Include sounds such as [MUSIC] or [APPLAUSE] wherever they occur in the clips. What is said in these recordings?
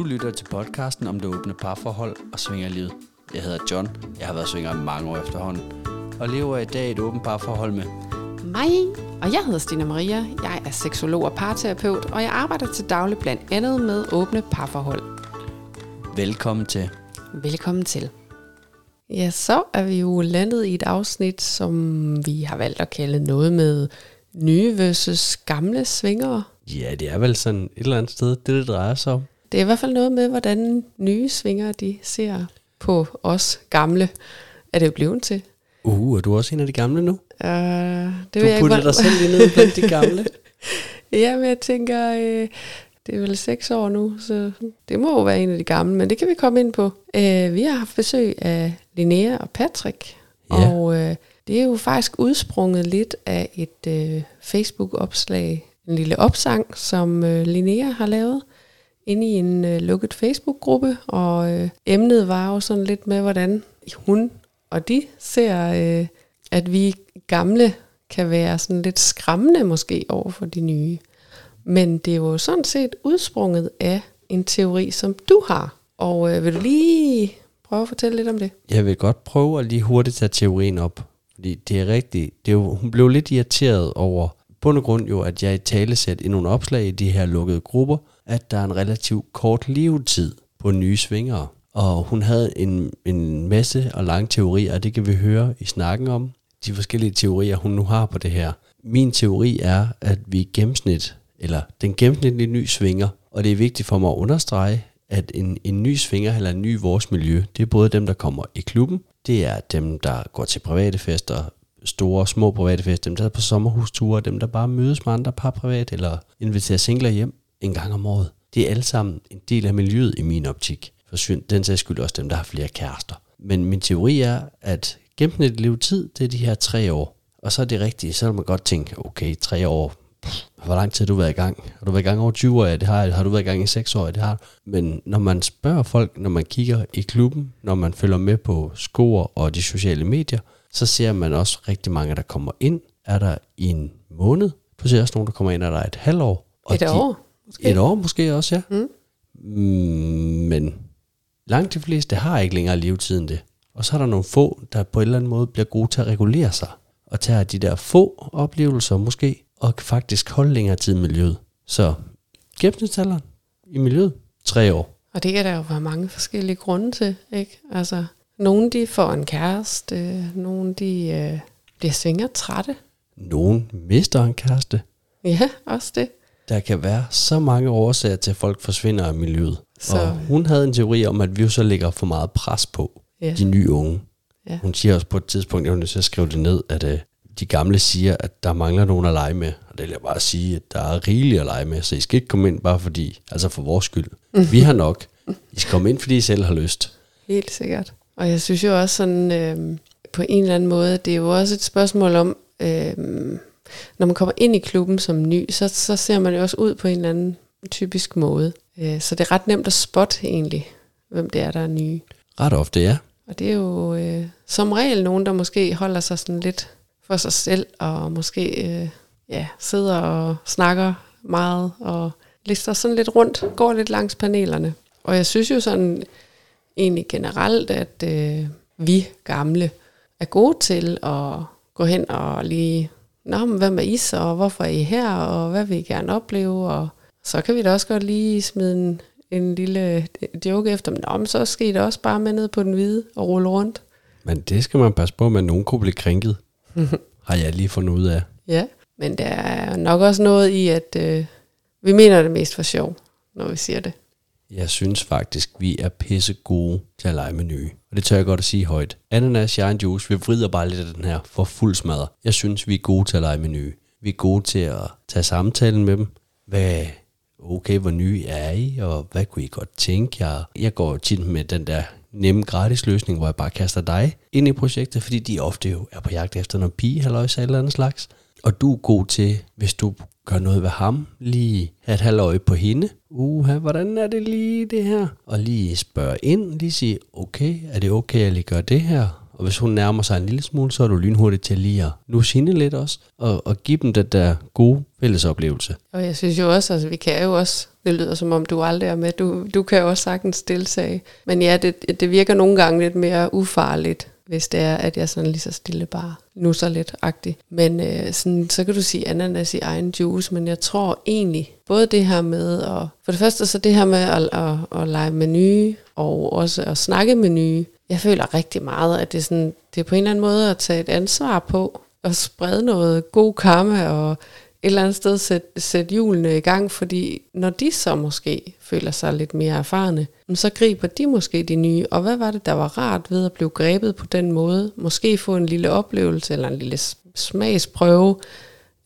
Du lytter til podcasten om det åbne parforhold og svingerlivet. Jeg hedder John. Jeg har været svinger i mange år efterhånden. Og lever i dag et åbent parforhold med mig, og jeg hedder Stina Maria. Jeg er seksolog og parterapeut, og jeg arbejder til daglig blandt andet med åbne parforhold. Velkommen til. Velkommen til. Ja, så er vi jo landet i et afsnit, som vi har valgt at kalde noget med nye versus gamle svingere. Ja, det er vel sådan et eller andet sted, det det drejer sig om. Det er i hvert fald noget med, hvordan nye svingere de ser på os gamle. Er det jo blevet til? Uh, er du også en af de gamle nu? Uh, det du jeg putter ikke, dig selv lige ned blandt de gamle. [LAUGHS] ja, men jeg tænker, øh, det er vel seks år nu, så det må jo være en af de gamle, men det kan vi komme ind på. Uh, vi har haft besøg af Linnea og Patrick, Ja. og uh, det er jo faktisk udsprunget lidt af et uh, Facebook-opslag, en lille opsang, som uh, Linnea har lavet inde i en øh, lukket Facebook-gruppe, og øh, emnet var jo sådan lidt med, hvordan hun og de ser, øh, at vi gamle kan være sådan lidt skræmmende måske over for de nye. Men det er jo sådan set udsprunget af en teori, som du har. Og øh, vil du lige prøve at fortælle lidt om det? Jeg vil godt prøve at lige hurtigt tage teorien op. Fordi det er rigtigt. Det er jo, hun blev lidt irriteret over, bund og grund jo, at jeg i tale i nogle opslag i de her lukkede grupper, at der er en relativt kort levetid på nye svingere. Og hun havde en, en masse og lange teorier, og det kan vi høre i snakken om. De forskellige teorier, hun nu har på det her. Min teori er, at vi i gennemsnit, eller den gennemsnitlige ny svinger, og det er vigtigt for mig at understrege, at en, en ny svinger eller en ny i vores miljø, det er både dem, der kommer i klubben, det er dem, der går til private fester, store, små private fester, dem, der er på sommerhusture, dem, der bare mødes med andre par privat, eller inviterer singler hjem en gang om året. Det er alle sammen en del af miljøet i min optik. For den sags skyld også dem, der har flere kærester. Men min teori er, at gennemsnitlig levetid, det er de her tre år. Og så er det rigtigt, så kan man godt tænke, okay, tre år, pff, hvor lang tid har du været i gang? Har du været i gang over 20 år? Ja, det har jeg. Har du været i gang i 6 år? Ja, det har du. Men når man spørger folk, når man kigger i klubben, når man følger med på skoer og de sociale medier, så ser man også rigtig mange, der kommer ind. Er der en måned? Du ser også nogen, der kommer ind, er der et halvt år. Og Et år, måske? Et år måske også, ja. Mm. Mm, men langt de fleste har ikke længere levetid end det. Og så er der nogle få, der på en eller anden måde bliver gode til at regulere sig. Og tager de der få oplevelser måske, og faktisk holde længere tid i miljøet. Så gennemsnitsalderen i miljøet, tre år. Og det kan der jo være mange forskellige grunde til, ikke? Altså, nogle de får en kæreste, nogle de øh, bliver svinger trætte. Nogen mister en kæreste. Ja, også det. Der kan være så mange årsager til, at folk forsvinder af miljøet. Så- Så. Og hun havde en teori om, at vi jo så lægger for meget pres på Ja. de nye unge. Ja. Hun siger også på et tidspunkt, jeg var nødt til at skrive det ned, at øh, de gamle siger, at der mangler nogen at lege med. Og det vil jeg bare sige, at der er rigeligt at lege med, så I skal ikke komme ind bare fordi, altså for vores skyld. Vi har nok. I skal komme ind, fordi I selv har lyst. Helt sikkert. Og jeg synes jo også sådan, øh, på en eller anden måde, det er jo også et spørgsmål om, øh, når man kommer ind i klubben som ny, så, så ser man jo også ud på en eller anden typisk måde. Øh, så det er ret nemt at spotte egentlig, hvem det er, der er nye. Ret ofte, ja. Og det er jo øh, som regel nogen, der måske holder sig sådan lidt for sig selv, og måske øh, ja, sidder og snakker meget, og lister sådan lidt rundt, går lidt langs panelerne. Og jeg synes jo sådan egentlig generelt, at øh, vi gamle er gode til at gå hen og lige, Nå, men hvad med I så, og hvorfor er I her, og hvad vil I gerne opleve, og så kan vi da også godt lige smide en, en lille joke efter, Nå, men så skal I da også bare med ned på den hvide og rulle rundt. Men det skal man passe på, at nogen kunne blive krænket. [LAUGHS] har jeg lige fundet ud af. Ja, men der er nok også noget i, at øh, vi mener det mest for sjov, når vi siger det. Jeg synes faktisk, vi er pisse gode til at lege med nye. Og det tør jeg godt at sige højt. Ananas, jeg juice, vi vrider bare lidt af den her for fuld smadre. Jeg synes, vi er gode til at lege med nye. Vi er gode til at tage samtalen med dem. Hvad, okay, hvor nye er I, og hvad kunne I godt tænke jer? Jeg går tit med den der nemme gratis løsning, hvor jeg bare kaster dig ind i projektet, fordi de ofte jo er på jagt efter noget pige, eller et eller andet slags. Og du er god til, hvis du gøre noget ved ham, lige have et halvt øje på hende. Uha, hvordan er det lige det her? Og lige spørge ind, lige sige, okay, er det okay, at jeg lige gør det her? Og hvis hun nærmer sig en lille smule, så er du lynhurtigt til lige at nu hende lidt også, og, og give dem den der gode fælles oplevelse. Og jeg synes jo også, at vi kan jo også Det lyder som om, du aldrig er med. Du, du kan også sagtens deltage. Men ja, det, det virker nogle gange lidt mere ufarligt, hvis det er, at jeg sådan lige så stille bare nu så lidt agtig. Men øh, sådan, så kan du sige ananas i egen juice, men jeg tror egentlig, både det her med, at, for det første så det her med at, at, at, at lege med nye, og også at snakke med nye, jeg føler rigtig meget, at det er, sådan, det er på en eller anden måde at tage et ansvar på, og sprede noget god karma, og et eller andet sted sætte, sætte hjulene i gang, fordi når de så måske føler sig lidt mere erfarne, så griber de måske de nye. Og hvad var det, der var rart ved at blive grebet på den måde? Måske få en lille oplevelse eller en lille smagsprøve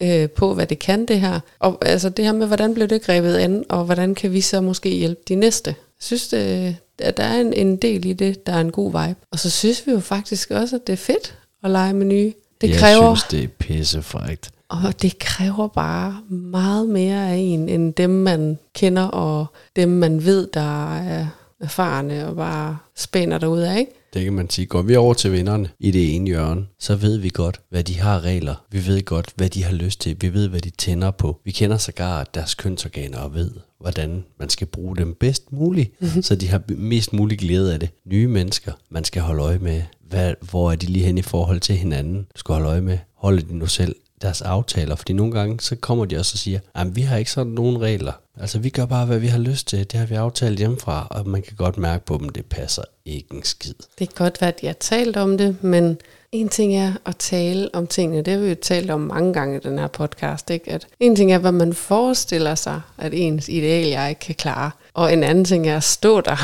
øh, på, hvad det kan det her. Og altså det her med, hvordan blev det grebet an, og hvordan kan vi så måske hjælpe de næste? Jeg synes, det, at der er en, en del i det, der er en god vibe. Og så synes vi jo faktisk også, at det er fedt at lege med nye. Det jeg kræver, synes, det er pissefrægt. Og det kræver bare meget mere af en, end dem, man kender, og dem, man ved, der er erfarne og bare spænder af, ikke? Det kan man sige. Går vi over til vinderne i det ene hjørne, så ved vi godt, hvad de har regler. Vi ved godt, hvad de har lyst til. Vi ved, hvad de tænder på. Vi kender sågar deres kønsorganer og ved, hvordan man skal bruge dem bedst muligt, mm-hmm. så de har mest muligt glæde af det. Nye mennesker, man skal holde øje med, hvad, hvor er de lige hen i forhold til hinanden. Du skal holde øje med, holder de nu selv deres aftaler, fordi nogle gange, så kommer de også og siger, at vi har ikke sådan nogen regler. Altså, vi gør bare, hvad vi har lyst til. Det har vi aftalt hjemmefra, og man kan godt mærke på dem, det passer ikke en skid. Det kan godt være, at jeg har talt om det, men en ting er at tale om tingene. Det har vi jo talt om mange gange i den her podcast. Ikke? At en ting er, hvad man forestiller sig, at ens ideal jeg ikke kan klare. Og en anden ting er at stå der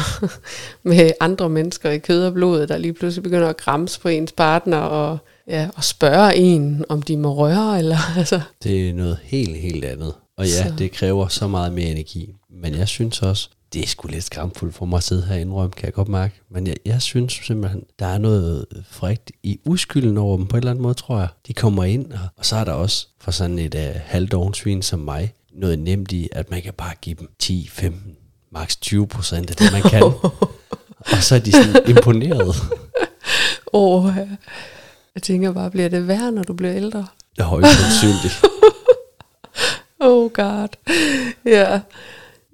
[LAUGHS] med andre mennesker i kød og blod, der lige pludselig begynder at gramse på ens partner og ja, og spørge en, om de må røre, eller [LAUGHS] altså. Det er noget helt, helt andet. Og ja, så. det kræver så meget mere energi. Men jeg synes også, det er sgu lidt skamfuldt for mig at sidde her og indrømme, kan jeg godt mærke. Men jeg, jeg synes simpelthen, der er noget frægt i uskylden over dem på en eller anden måde, tror jeg. De kommer ind, og, og så er der også for sådan et uh, halvdovensvin som mig, noget nemt i, at man kan bare give dem 10, 15, maks 20 procent af det, man kan. [LAUGHS] og så er de sådan imponeret. Åh, oh, jeg tænker bare, bliver det værre, når du bliver ældre? Det er højst sandsynligt. [LAUGHS] oh god. Ja.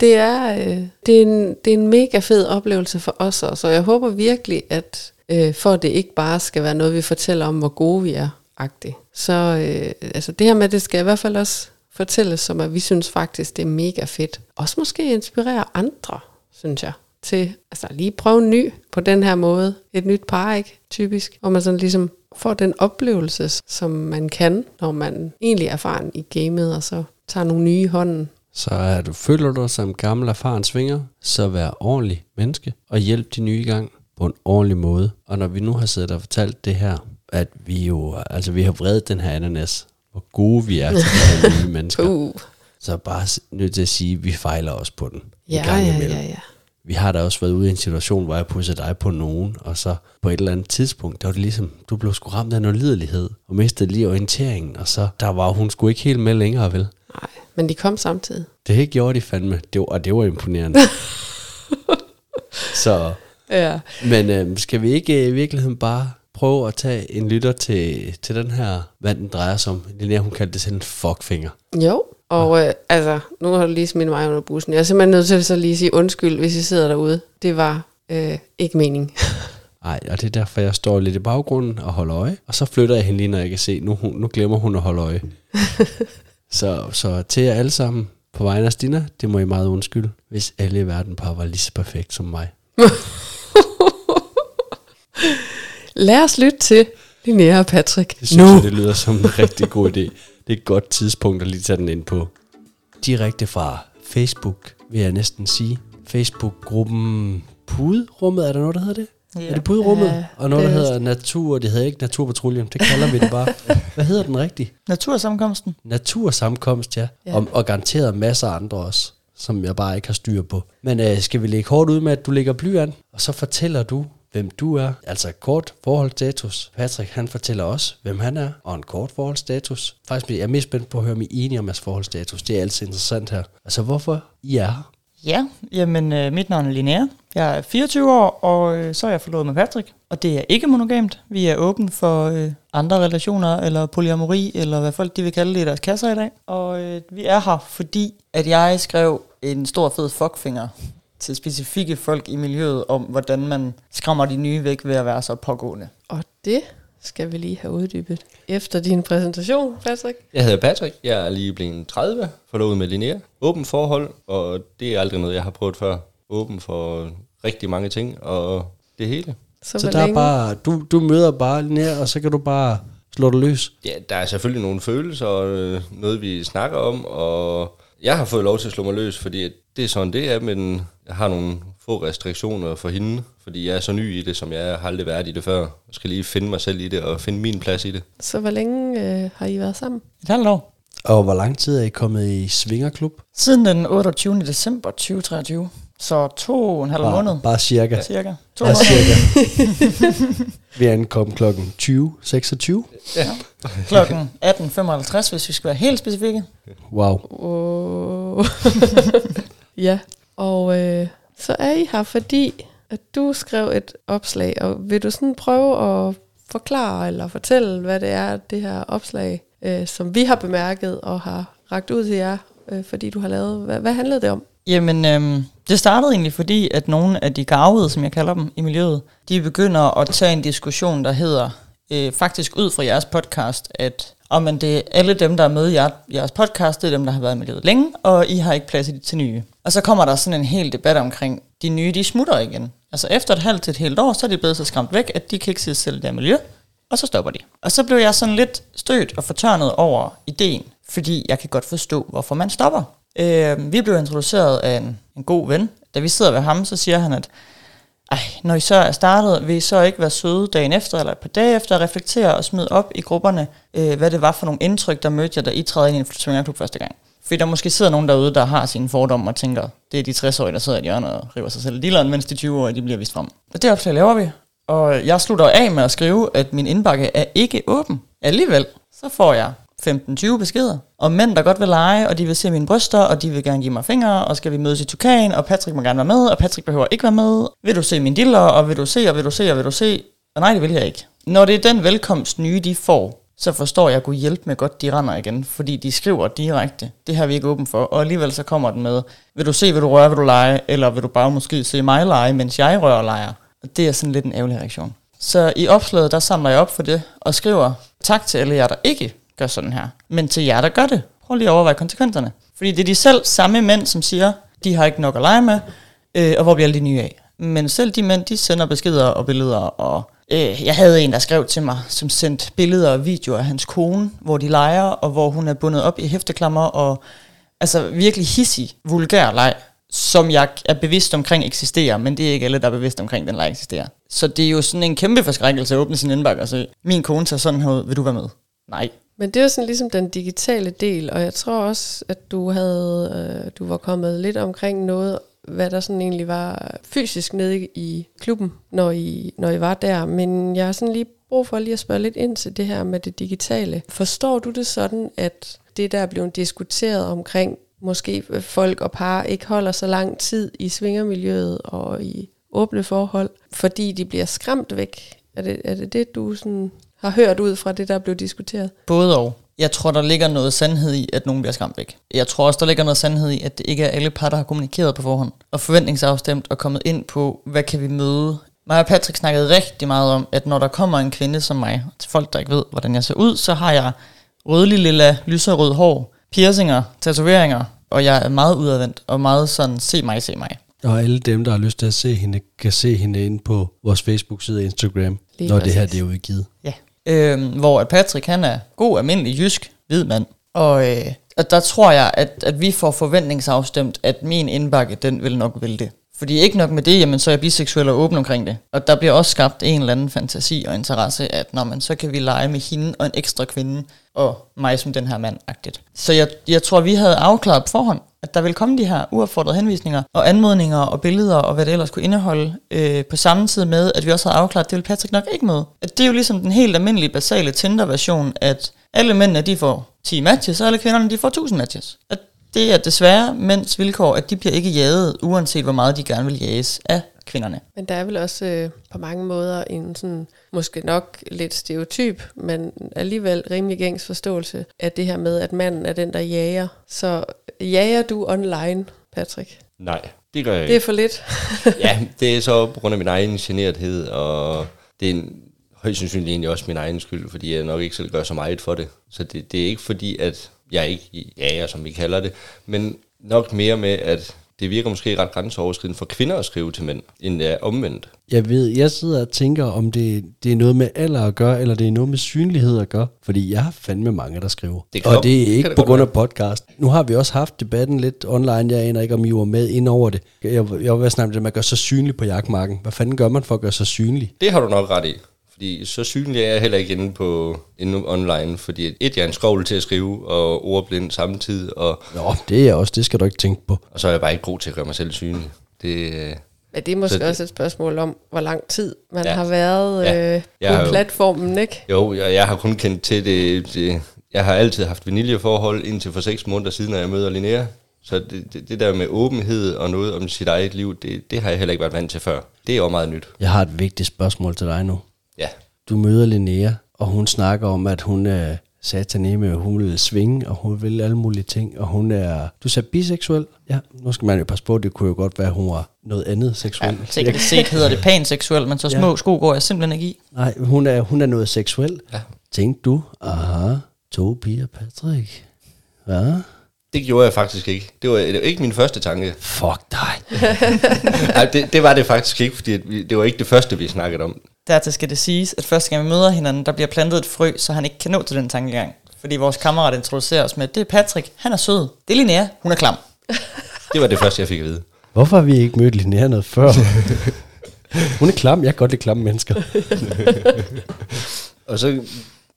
Det er, øh, det, er en, det er en mega fed oplevelse for os også, og jeg håber virkelig, at øh, for at det ikke bare skal være noget, vi fortæller om, hvor gode vi er, agtigt. Så øh, altså det her med, det skal i hvert fald også fortælles som, at vi synes faktisk, det er mega fedt. Også måske inspirere andre, synes jeg til altså lige prøve en ny på den her måde. Et nyt par, ikke? Typisk. Hvor man sådan ligesom får den oplevelse, som man kan, når man egentlig er erfaren i gamet, og så tager nogle nye i hånden. Så er du, føler du dig som gammel erfaren svinger, så vær ordentlig menneske og hjælp de nye i gang på en ordentlig måde. Og når vi nu har siddet og fortalt det her, at vi jo, altså vi har vredet den her ananas, hvor gode vi er til her nye [LAUGHS] mennesker. Uh. Så bare nødt til at sige, at vi fejler også på den. Ja, ja, ja, ja vi har da også været ude i en situation, hvor jeg pudsede dig på nogen, og så på et eller andet tidspunkt, der var det ligesom, du blev sgu ramt af noget lidelighed, og mistede lige orienteringen, og så der var hun skulle ikke helt med længere, vel? Nej, men de kom samtidig. Det gjorde de fandme, det var, og det var imponerende. [LAUGHS] så, ja. men øh, skal vi ikke i virkeligheden bare prøve at tage en lytter til, til den her, hvad den drejer sig om. Linnea, hun kaldte det sådan en fuckfinger. Jo, og øh, altså, nu har du lige smidt mig under bussen. Jeg er simpelthen nødt til så lige sige undskyld, hvis I sidder derude. Det var øh, ikke mening. Nej, [LAUGHS] og det er derfor, jeg står lidt i baggrunden og holder øje. Og så flytter jeg hende lige, når jeg kan se, nu, nu glemmer hun at holde øje. [LAUGHS] så, så til jer alle sammen, på vegne af Stina, det må I meget undskylde, hvis alle i verden bare var lige så perfekt som mig. [LAUGHS] Lad os lytte til Linnea og Patrick. Det synes nu. jeg, det lyder som en rigtig god idé. Det er et godt tidspunkt at lige tage den ind på. Direkte fra Facebook, vil jeg næsten sige. Facebook-gruppen Pudrummet, er der noget, der hedder det? Ja. Er det Pudrummet? Ja, og noget, der hedder Natur, det hedder ikke Naturpatruljen, det kalder vi det bare. [LAUGHS] Hvad hedder den rigtigt? Natursamkomsten. Natursamkomst, ja. ja. Og, og garanteret masser af andre også, som jeg bare ikke har styr på. Men øh, skal vi lægge hårdt ud med, at du lægger blyant, og så fortæller du, hvem du er. Altså kort forholdsstatus. Patrick han fortæller os, hvem han er, og en kort forholdsstatus. Faktisk jeg er mest spændt på at høre, om I er enige om jeres forholdsstatus. Det er altid interessant her. Altså hvorfor I er her. Ja, jamen øh, mit navn er Linnea. Jeg er 24 år, og øh, så er jeg forlovet med Patrick. Og det er ikke monogamt. Vi er åbne for øh, andre relationer, eller polyamori, eller hvad folk de vil kalde det i deres kasser i dag. Og øh, vi er her, fordi at jeg skrev en stor fed fuckfinger til specifikke folk i miljøet om, hvordan man skræmmer de nye væk ved at være så pågående. Og det skal vi lige have uddybet. Efter din præsentation, Patrick. Jeg hedder Patrick, jeg er lige blevet 30, forlovet med Linnea. Åben forhold, og det er aldrig noget, jeg har prøvet før. Åben for rigtig mange ting, og det hele. Så, Så der er længe- bare, du, du møder bare nær, og så kan du bare slå dig løs. Ja, der er selvfølgelig nogle følelser, og øh, noget vi snakker om, og jeg har fået lov til at slå mig løs, fordi det er sådan, det er, men jeg har nogle få restriktioner for hende, fordi jeg er så ny i det, som jeg er, har aldrig været i det før. Jeg skal lige finde mig selv i det, og finde min plads i det. Så hvor længe øh, har I været sammen? Et halvt år. Og hvor lang tid er I kommet i svingerklub? Siden den 28. december 2023. Så to og en halv måned. Bare, bare cirka. Cirka. To Bare måneder. cirka. [LAUGHS] Vi ankom klokken 20.26. Klokken 18.55, hvis vi skal være helt specifikke. Wow. Wow. [LAUGHS] ja, og øh, så er I her, fordi at du skrev et opslag, og vil du sådan prøve at forklare eller fortælle, hvad det er, det her opslag, øh, som vi har bemærket og har ragt ud til jer, øh, fordi du har lavet. Hvad, hvad handlede det om? Jamen, øhm, det startede egentlig fordi, at nogle af de gavede, som jeg kalder dem i miljøet, de begynder at tage en diskussion, der hedder, øh, faktisk ud fra jeres podcast, at om man det er alle dem, der er med i jer, jeres podcast, det er dem, der har været i miljøet længe, og I har ikke plads i- til nye. Og så kommer der sådan en hel debat omkring, de nye, de smutter igen. Altså efter et halvt til et helt år, så er de blevet så skræmt væk, at de kan ikke sidde selv i det miljø, og så stopper de. Og så blev jeg sådan lidt stødt og fortørnet over ideen, fordi jeg kan godt forstå, hvorfor man stopper. Øh, vi blev introduceret af en, en god ven. Da vi sidder ved ham, så siger han, at ej, når I så er startet, vil I så ikke være søde dagen efter, eller et par dage efter, at reflektere og smide op i grupperne, øh, hvad det var for nogle indtryk, der mødte jer, da I træder ind i en swingerklub første gang. Fordi der måske sidder nogen derude, der har sine fordomme og tænker, det er de 60-årige, der sidder i hjørnet og river sig selv i dilleren, mens de 20-årige, de bliver vist frem. Og det opslag laver vi. Og jeg slutter af med at skrive, at min indbakke er ikke åben. Alligevel, så får jeg 15-20 beskeder om mænd, der godt vil lege, og de vil se mine bryster, og de vil gerne give mig fingre, og skal vi mødes i Tukan, og Patrick må gerne være med, og Patrick behøver ikke være med. Vil du se min diller, og vil du se, og vil du se, og vil du se? Og nej, det vil jeg ikke. Når det er den velkomst nye, de får, så forstår jeg, at kunne hjælpe med godt, de render igen, fordi de skriver direkte, det har vi ikke åben for, og alligevel så kommer den med, vil du se, vil du røre, vil du lege, eller vil du bare måske se mig lege, mens jeg rører og leger. Og det er sådan lidt en ærgerlig reaktion. Så i opslaget, der samler jeg op for det, og skriver, tak til alle jer, der ikke gør sådan her, men til jer, der gør det. Prøv lige at overveje konsekvenserne. Fordi det er de selv samme mænd, som siger, de har ikke nok at lege med, øh, og hvor bliver alle de nye af? Men selv de mænd, de sender beskeder og billeder, og øh, jeg havde en, der skrev til mig, som sendte billeder og videoer af hans kone, hvor de leger, og hvor hun er bundet op i hæfteklammer, og altså virkelig hissig, vulgær leg, som jeg er bevidst omkring eksisterer, men det er ikke alle, der er bevidst omkring, den leg eksisterer. Så det er jo sådan en kæmpe forskrækkelse at åbne sin indbakke og sige, min kone tager sådan her ud, vil du være med? Nej. Men det er sådan ligesom den digitale del, og jeg tror også, at du havde, øh, du var kommet lidt omkring noget, hvad der sådan egentlig var fysisk nede i klubben, når I, når I var der. Men jeg har sådan lige brug for lige at spørge lidt ind til det her med det digitale. Forstår du det sådan, at det der er blevet diskuteret omkring, måske folk og par ikke holder så lang tid i svingermiljøet og i åbne forhold, fordi de bliver skræmt væk? Er det er det, det du sådan har hørt ud fra det, der blev diskuteret? Både og. Jeg tror, der ligger noget sandhed i, at nogen bliver skræmt væk. Jeg tror også, der ligger noget sandhed i, at det ikke er alle par, der har kommunikeret på forhånd. Og forventningsafstemt og kommet ind på, hvad kan vi møde. Mig og Patrick snakkede rigtig meget om, at når der kommer en kvinde som mig, til folk, der ikke ved, hvordan jeg ser ud, så har jeg rødlig lilla, lyserød hår, piercinger, tatoveringer, og jeg er meget udadvendt og meget sådan, se mig, se mig. Og alle dem, der har lyst til at se hende, kan se hende inde på vores Facebook-side og Instagram, Lige når det her præcis. det er udgivet. Ja øh, hvor at Patrick, han er god, almindelig, jysk, hvid mand. Og øh, og der tror jeg, at, at vi får forventningsafstemt, at min indbakke, den vil nok vælte. Fordi ikke nok med det, jamen så er jeg biseksuel og åben omkring det. Og der bliver også skabt en eller anden fantasi og interesse, at når man så kan vi lege med hende og en ekstra kvinde, og mig som den her mand -agtigt. Så jeg, jeg tror, vi havde afklaret på forhånd, at der ville komme de her uaffordrede henvisninger og anmodninger og billeder og hvad det ellers kunne indeholde, øh, på samme tid med, at vi også havde afklaret, at det ville Patrick nok ikke med. At det er jo ligesom den helt almindelige basale Tinder-version, at alle mændene de får 10 matches, og alle kvinderne de får 1000 matches. At det er desværre mænds vilkår, at de bliver ikke jaget, uanset hvor meget de gerne vil jages af kvinderne. Men der er vel også øh, på mange måder en sådan, måske nok lidt stereotyp, men alligevel rimelig gængs forståelse af det her med, at manden er den, der jager. Så jager du online, Patrick? Nej, det gør jeg Det ikke. er for lidt. [LAUGHS] Ja, det er så på grund af min egen generthed, og det er en, højst sandsynligt egentlig også min egen skyld, fordi jeg nok ikke selv gør så meget for det. Så det, det er ikke fordi, at jeg ikke jager, som vi kalder det, men nok mere med, at det virker måske ret grænseoverskridende for kvinder at skrive til mænd, end det er omvendt. Jeg ved, jeg sidder og tænker, om det, det er noget med alder at gøre, eller det er noget med synlighed at gøre. Fordi jeg har fandme mange, der skriver. Det og det er ikke det på grund af podcast. Nu har vi også haft debatten lidt online. Jeg aner ikke, om I var med ind over det. Jeg, jeg var ved at snakke om det, at man gør sig synlig på jagtmarken. Hvad fanden gør man for at gøre sig synlig? Det har du nok ret i. Fordi så synlig er jeg heller ikke inde på inde online, fordi et, jeg er en skovl til at skrive, og ordblind samtidig, og, Nå, det er jeg også. Det skal du ikke tænke på. og så er jeg bare ikke god til at gøre mig selv synlig. Det, øh, Men det er måske Så det- også et spørgsmål om, hvor lang tid man Ja. har været Ja. øh, på jo- platformen, ikke? Jo, jeg, jeg har kun kendt til det, det. Jeg har altid haft vaniljeforhold indtil for seks måneder siden, når jeg møder Linnea. Så det, det, det der med åbenhed og noget om sit eget liv, det, det har jeg heller ikke været vant til før. Det er jo meget nyt. Jeg har et vigtigt spørgsmål til dig nu. Ja, Du møder Linnea, og hun snakker om, at hun er sataneme, og hun vil svinge, og hun vil alle mulige ting, og hun er... Du sagde biseksuel? Ja, nu skal man jo passe på, det kunne jo godt være, at hun var noget andet Ja, seksuelt. teknisk set hedder det panseksuel, men så små Ja. sko går jeg simpelthen ikke i. Nej, hun er, hun er noget seksuel. Ja. Tænkte du, aha, to piger, Patrick. Ja, det gjorde jeg faktisk ikke. Det var, det var ikke min første tanke. fuck dig. [LAUGHS] Nej, det, det var det faktisk ikke, fordi det var ikke det første, vi snakkede om. Dertil skal det siges, at første gang vi møder hinanden, der bliver plantet et frø, så han ikke kan nå til den tankegang. Fordi vores kammerat introducerer os med, det er Patrick, han er sød. Det er Linnea, hun er klam. [LAUGHS] Det var det første, jeg fik at vide. Hvorfor har vi ikke mødt Linnea noget før? [LAUGHS] hun er klam, jeg kan godt lide klamme mennesker. [LAUGHS] Og så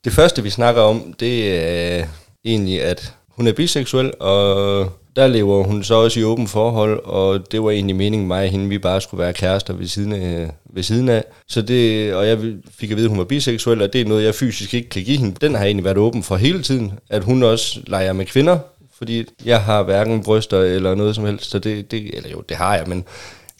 det første, vi snakker om, det er egentlig, at hun er biseksuel, og der lever hun så også i åben forhold, og det var egentlig meningen mig og hende, vi bare skulle være kærester ved siden af. Ved siden af. Så det, og jeg fik at vide, at hun var biseksuel, og det er noget, jeg fysisk ikke kan give hende. Den har egentlig været åben for hele tiden, at hun også leger med kvinder, fordi jeg har hverken bryster eller noget som helst, så det, det eller jo, det har jeg, men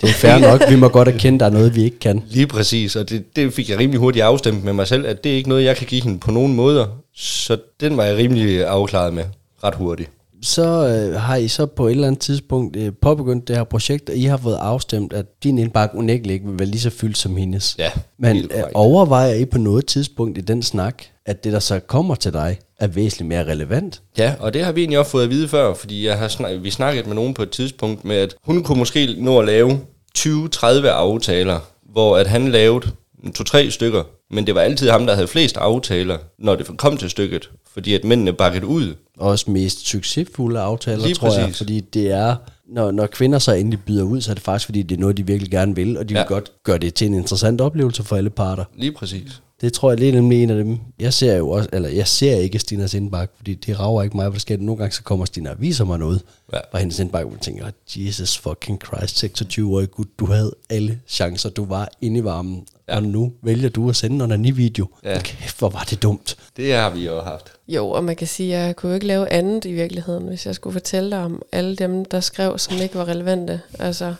Det er fair [LAUGHS] nok, vi må godt erkende, at der er noget, vi ikke kan. Lige præcis, og det, det fik jeg rimelig hurtigt afstemt med mig selv, at det er ikke noget, jeg kan give hende på nogen måder. Så den var jeg rimelig afklaret med ret hurtigt. Så øh, har I så på et eller andet tidspunkt øh, påbegyndt det her projekt, og I har fået afstemt, at din indbakke unægteligt ikke vil være lige så fyldt som hendes. Ja, Men øh, overvejer I på noget tidspunkt i den snak, at det, der så kommer til dig, er væsentligt mere relevant? Ja, og det har vi egentlig også fået at vide før, fordi jeg har snak, vi snakket med nogen på et tidspunkt med, at hun kunne måske nå at lave 20-30 aftaler, hvor at han lavede to-tre stykker, men det var altid ham, der havde flest aftaler, når det kom til stykket, fordi at mændene bakkede ud. Også mest succesfulde aftaler, Lige tror jeg. præcis. Fordi det er, når, når kvinder så endelig byder ud, så er det faktisk, fordi det er noget, de virkelig gerne vil, og de ja. Vil godt gøre det til en interessant oplevelse for alle parter. Lige præcis. Det tror jeg er nemlig en af dem. Jeg ser jo også, eller jeg ser ikke Stinas indbakke, fordi det rager ikke mig, hvor der sker. Nogle gange så kommer Stina og viser mig noget Ja. fra hendes indbakke, hvor jeg tænker, Jesus fucking Christ, 26-årig gut, du havde alle chancer, du var inde i varmen, ja. og nu vælger du at sende en. Ja. Ja. Kæft, hvor var det dumt. Det har vi jo haft. Jo, og man kan sige, at jeg kunne jo ikke lave andet i virkeligheden, hvis jeg skulle fortælle dig om alle dem, der skrev, som ikke var relevante. Altså,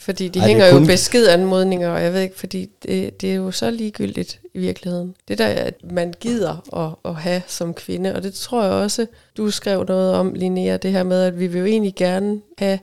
fordi de Ej, er hænger jo kun- beskedanmodninger, og jeg ved ikke, fordi det, det er jo så ligegyldigt i virkeligheden. Det der, at man gider at, at have som kvinde, og det tror jeg også, du skrev noget om, Linnea, det her med, at vi vil jo egentlig gerne have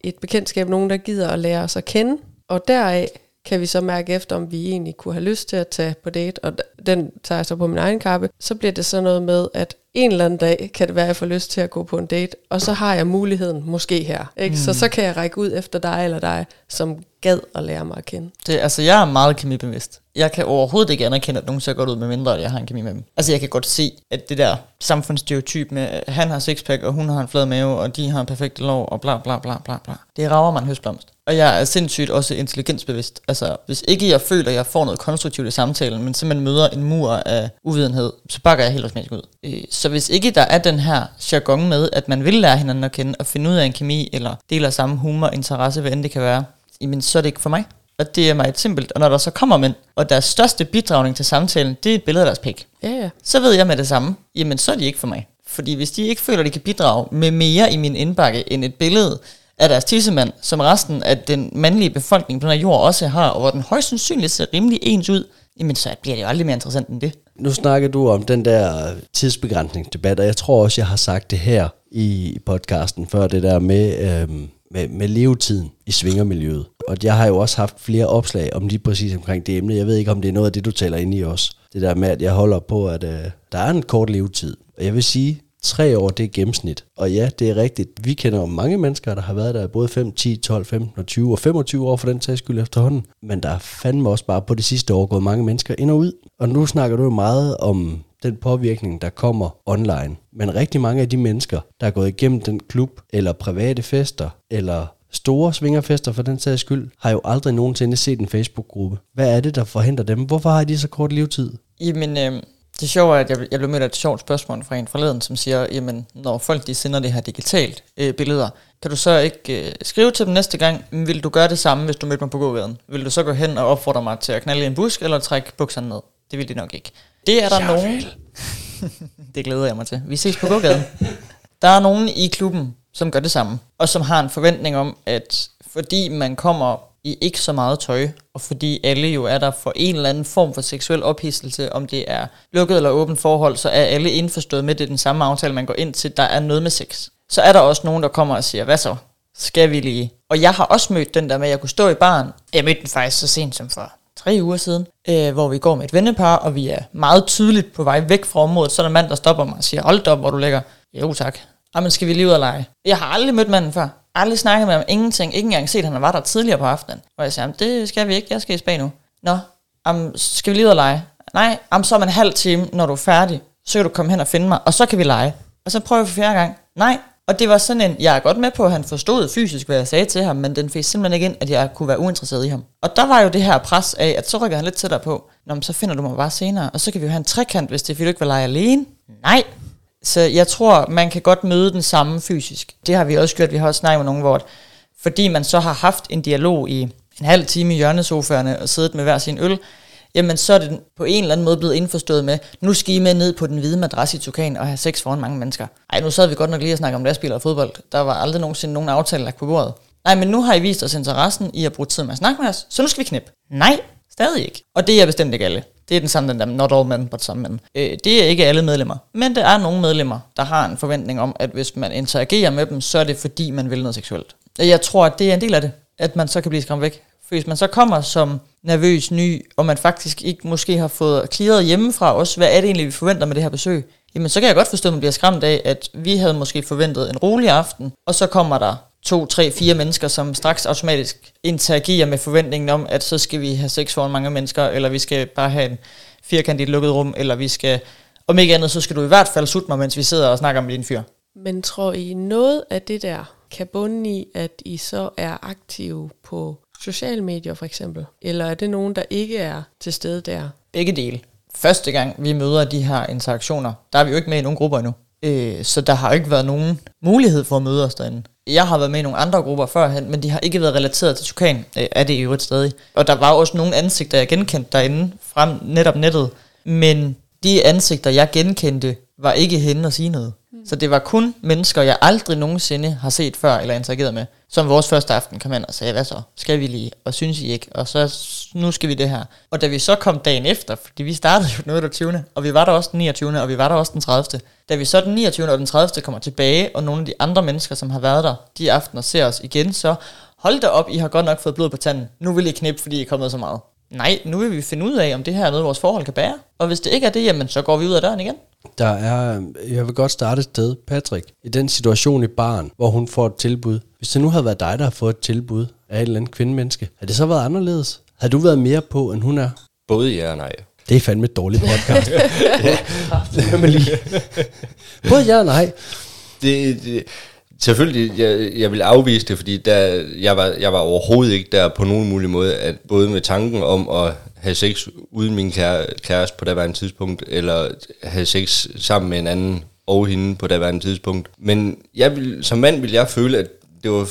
et bekendtskab, nogen der gider at lære os at kende, og deraf kan vi så mærke efter, om vi egentlig kunne have lyst til at tage på date, og den tager jeg så på min egen kappe, så bliver det så noget med, at en eller anden dag kan det være, at jeg får lyst til at gå på en date, og så har jeg muligheden måske her. Ikke? Mm. Så så kan jeg række ud efter dig eller dig, som gad at lære mig at kende. Det, altså, jeg er meget kemibevidst. Jeg kan overhovedet ikke anerkende, at nogen ser godt ud, med mindre at jeg har en kemi med dem. Altså, jeg kan godt se, at det der samfundsstereotyp med, at han har sixpack, og hun har en flad mave, og de har en perfekt lov, og bla bla bla bla bla. Det rager man høstblomst. Og jeg er sindssygt også intelligensbevidst. Altså, hvis ikke jeg føler, at jeg får noget konstruktivt i samtalen, men simpelthen møder en mur af uvidenhed, så bakker jeg helt automatisk ud. Øh, Så hvis ikke der er den her jargon med, at man vil lære hinanden at kende, og finde ud af en kemi, eller deler samme humor, interesse, hvad end det kan være, jamen så er det ikke for mig. Og det er meget simpelt. Og når der så kommer mænd, og deres største bidragning til samtalen, det er et billede af deres pik, Ja, ja. så ved jeg med det samme, jamen så er de ikke for mig. Fordi hvis de ikke føler, at de kan bidrage med mere i min indbakke end et billede af deres tissemand, som resten af den mandlige befolkning på den her jord også har, og hvor den højst sandsynligt ser rimelig ens ud, jamen så bliver det jo aldrig mere interessant end det. Nu snakker du om den der tidsbegrænsningsdebat, og jeg tror også, jeg har sagt det her i podcasten før, det der med, øhm, med, med levetiden i svingermiljøet. Og jeg har jo også haft flere opslag om lige præcis omkring det emne. Jeg ved ikke, om det er noget af det, du taler ind i også. Det der med, at jeg holder på, at øh, der er en kort levetid. Og jeg vil sige, tre år, det er gennemsnit. Og ja, det er rigtigt. Vi kender jo mange mennesker, der har været der både 5, 10, 12, 15 og 20 og 25 år for den sags skyld efterhånden. Men der er fandme også bare på det sidste år gået mange mennesker ind og ud. Og nu snakker du jo meget om den påvirkning, der kommer online. Men rigtig mange af de mennesker, der er gået igennem den klub, eller private fester, eller store svingerfester for den sags skyld, har jo aldrig nogensinde set en Facebook-gruppe. Hvad er det, der forhindrer dem? Hvorfor har de så kort levetid? Jamen, øh, det sjove er, at jeg, jeg blev mødt af et sjovt spørgsmål fra en forleden, som siger, jamen, når folk de sender det her digitalt øh, billeder, kan du så ikke øh, skrive til dem næste gang, "Men vil du gøre det samme, hvis du mødte mig på gågaden? Vil du så gå hen og opfordre mig til at knalde i en busk, eller trække bukserne ned? Det vil de nok ikke. Det er der nogen... [LAUGHS] det glæder jeg mig til. Vi ses på gågaden. Der er nogen i klubben, som gør det samme, og som har en forventning om, at fordi man kommer i ikke så meget tøj, og fordi alle jo er der for en eller anden form for seksuel ophidselse, om det er lukket eller åbent forhold, så er alle indforstået med, det er den samme aftale, man går ind til, der er noget med sex. Så er der også nogen, der kommer og siger, hvad så? Skal vi lige? Og jeg har også mødt den der med, at jeg kunne stå i baren. Jeg mødte den faktisk så sent som for tre uger siden, øh, hvor vi går med et vennepar, og vi er meget tydeligt på vej væk fra området. Så er der en mand, der stopper mig og siger, hold op, hvor du ligger. Jo tak. Jamen, skal vi lige ud og lege? Jeg har aldrig mødt manden før. Aldrig snakket med ham. Ingenting. Ikke engang set, at han var der tidligere på aftenen. Og jeg siger, det skal vi ikke. Jeg skal i spa nu. Nå, am, skal vi lige ud og lege? Nej, am, så om en halv time, når du er færdig, så kan du komme hen og finde mig, og så kan vi lege. Og så prøver vi for fjerde gang. Nej, og det var sådan en, jeg er godt med på, at han forstod fysisk, hvad jeg sagde til ham, men den fik simpelthen ikke ind, at jeg kunne være uinteresseret i ham. Og der var jo det her pres af, at så rykker han lidt tættere på. Nå, men så finder du mig bare senere, og så kan vi jo have en trekant, hvis det er, fordi du ikke vil lege alene. Nej, så jeg tror, man kan godt møde den samme fysisk. Det har vi også gjort. Vi har også snakket med nogen, hvor fordi man så har haft en dialog i en halv time i hjørnesofaerne og siddet med hver sin øl, jamen så er det på en eller anden måde blevet indforstået med, nu skal I med ned på den hvide madras i Tukan og have sex foran mange mennesker. Ej, nu sad vi godt nok lige og snakke om lastbiler og fodbold. Der var aldrig nogensinde nogen aftale lagt på bordet. Nej, men nu har I vist os interessen i at bruge tid med at snakke med os, så nu skal vi knip. Nej, stadig ikke. Og det er bestemt ikke alle. Det er den samme, den der, not all men, but some men. Øh, det er ikke alle medlemmer. Men der er nogle medlemmer, der har en forventning om, at hvis man interagerer med dem, så er det fordi, man vil noget seksuelt. Øh, jeg tror, at det er en del af det, at man så kan blive skræmt væk. For hvis man så kommer som nervøs ny, og man faktisk ikke måske har fået klaret hjemmefra også, hvad er det egentlig, vi forventer med det her besøg? Jamen, så kan jeg godt forstå, at man bliver skræmt af, at vi havde måske forventet en rolig aften, og så kommer der to, tre, fire mennesker, som straks automatisk interagerer med forventningen om, at så skal vi have sex foran mange mennesker, eller vi skal bare have en firkant i et lukket rum, eller vi skal, om ikke andet, så skal du i hvert fald sutte mig, mens vi sidder og snakker med din fyr. Men tror I noget af det der kan bunde i, at I så er aktive på sociale medier for eksempel? Eller er det nogen, der ikke er til stede der? Begge dele. Første gang vi møder de her interaktioner, der er vi jo ikke med i nogen grupper endnu. Øh, så der har ikke været nogen mulighed for at møde os derinde. Jeg har været med i nogle andre grupper førhen, men de har ikke været relateret til Tukan, øh, er det i øvrigt stadig. Og der var også nogle ansigter, jeg genkendte derinde frem netop nettet. Men de ansigter, jeg genkendte, var ikke henne og sige noget. Så det var kun mennesker, jeg aldrig nogensinde har set før eller interageret med, som vores første aften kom ind og sagde, hvad så, skal vi lige, og synes I ikke, og så nu skal vi det her. Og da vi så kom dagen efter, fordi vi startede jo den 28. og vi var der også den 29. og vi var der også den 30. Da vi så den 29. og den 30. kommer tilbage, og nogle af de andre mennesker, som har været der de aftener, ser os igen, så hold da op, I har godt nok fået blod på tanden. Nu vil I knippe, fordi I er kommet så meget. Nej, nu vil vi finde ud af, om det her er noget, vores forhold kan bære. Og hvis det ikke er det, jamen så går vi ud af døren igen. Der er, jeg vil godt starte et sted, Patrick, i den situation i baren, hvor hun får et tilbud. Hvis det nu havde været dig, der har fået et tilbud af et eller andet kvindemenneske, havde det så været anderledes? Havde du været mere på, end hun er? Både ja og nej. Det er fandme et dårligt podcast. [LAUGHS] ja. Både ja og nej. Det, det, selvfølgelig, jeg, jeg vil afvise det, fordi der, jeg, var, jeg var overhovedet ikke der på nogen mulig måde, at både med tanken om at have sex uden min kære, kæreste på daværende tidspunkt, eller have sex sammen med en anden og hende på daværende tidspunkt. Men jeg vil, som mand vil jeg føle, at det var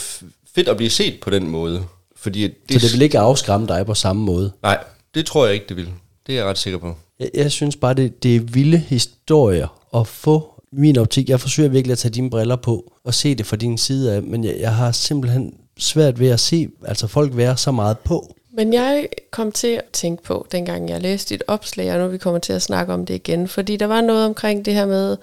fedt at blive set på den måde. Fordi det, Så det vil ikke afskræmme dig på samme måde. Nej, det tror jeg ikke, det vil. Det er jeg ret sikker på. Jeg, jeg synes bare, det, det er vilde historier at få min optik, jeg forsøger virkelig at tage dine briller på og se det fra din side af, men jeg, jeg har simpelthen svært ved at se altså folk være så meget på. Men jeg kom til at tænke på, dengang jeg læste dit opslag, og nu vi kommer til at snakke om det igen, fordi der var noget omkring det her med,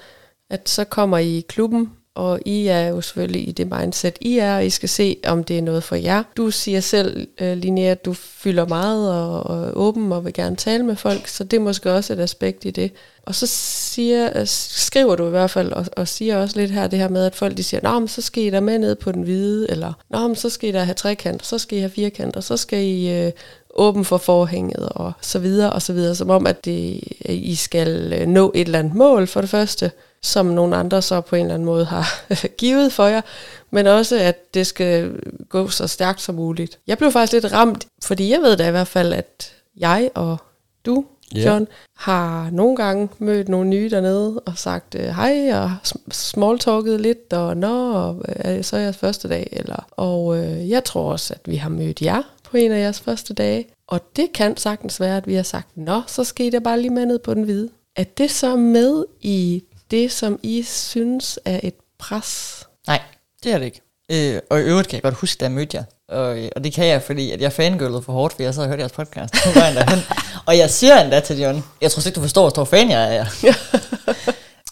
at så kommer I i klubben, og I er jo selvfølgelig i det mindset, I er, og I skal se, om det er noget for jer. Du siger selv, øh, Linnea, at du fylder meget og, og åben og vil gerne tale med folk, så det er måske også et aspekt i det. Og så siger, øh, skriver du i hvert fald, og, og siger også lidt her det her med, at folk de siger, Nå, men så skal I da med ned på den hvide, eller Nå, men så skal I da have trekant, så skal I have firkant, og så skal I øh, åben for forhænget, og så videre, og så videre, som om, at det, I skal øh, nå et eller andet mål for det første, som nogle andre så på en eller anden måde har [LAUGHS] givet for jer, men også at det skal gå så stærkt som muligt. Jeg blev faktisk lidt ramt, fordi jeg ved da i hvert fald, at jeg og du, John, yeah. har nogle gange mødt nogle nye dernede og sagt øh, hej og smalltalket lidt og nå, og, øh, så er jeres første dag. Eller, og øh, jeg tror også, at vi har mødt jer på en af jeres første dage. Og det kan sagtens være, at vi har sagt, nå, så skal I da bare lige med ned på den hvide. Er det så med i det, som I synes er et pres? Nej, det er det ikke. Øh, og i øvrigt kan jeg godt huske, da jeg mødte jer. Og, og det kan jeg, fordi at jeg fangirlede for hårdt, fordi jeg så og hørte jeres podcast. og jeg siger endda til John, jeg tror ikke, du forstår, hvor stor fan jeg er.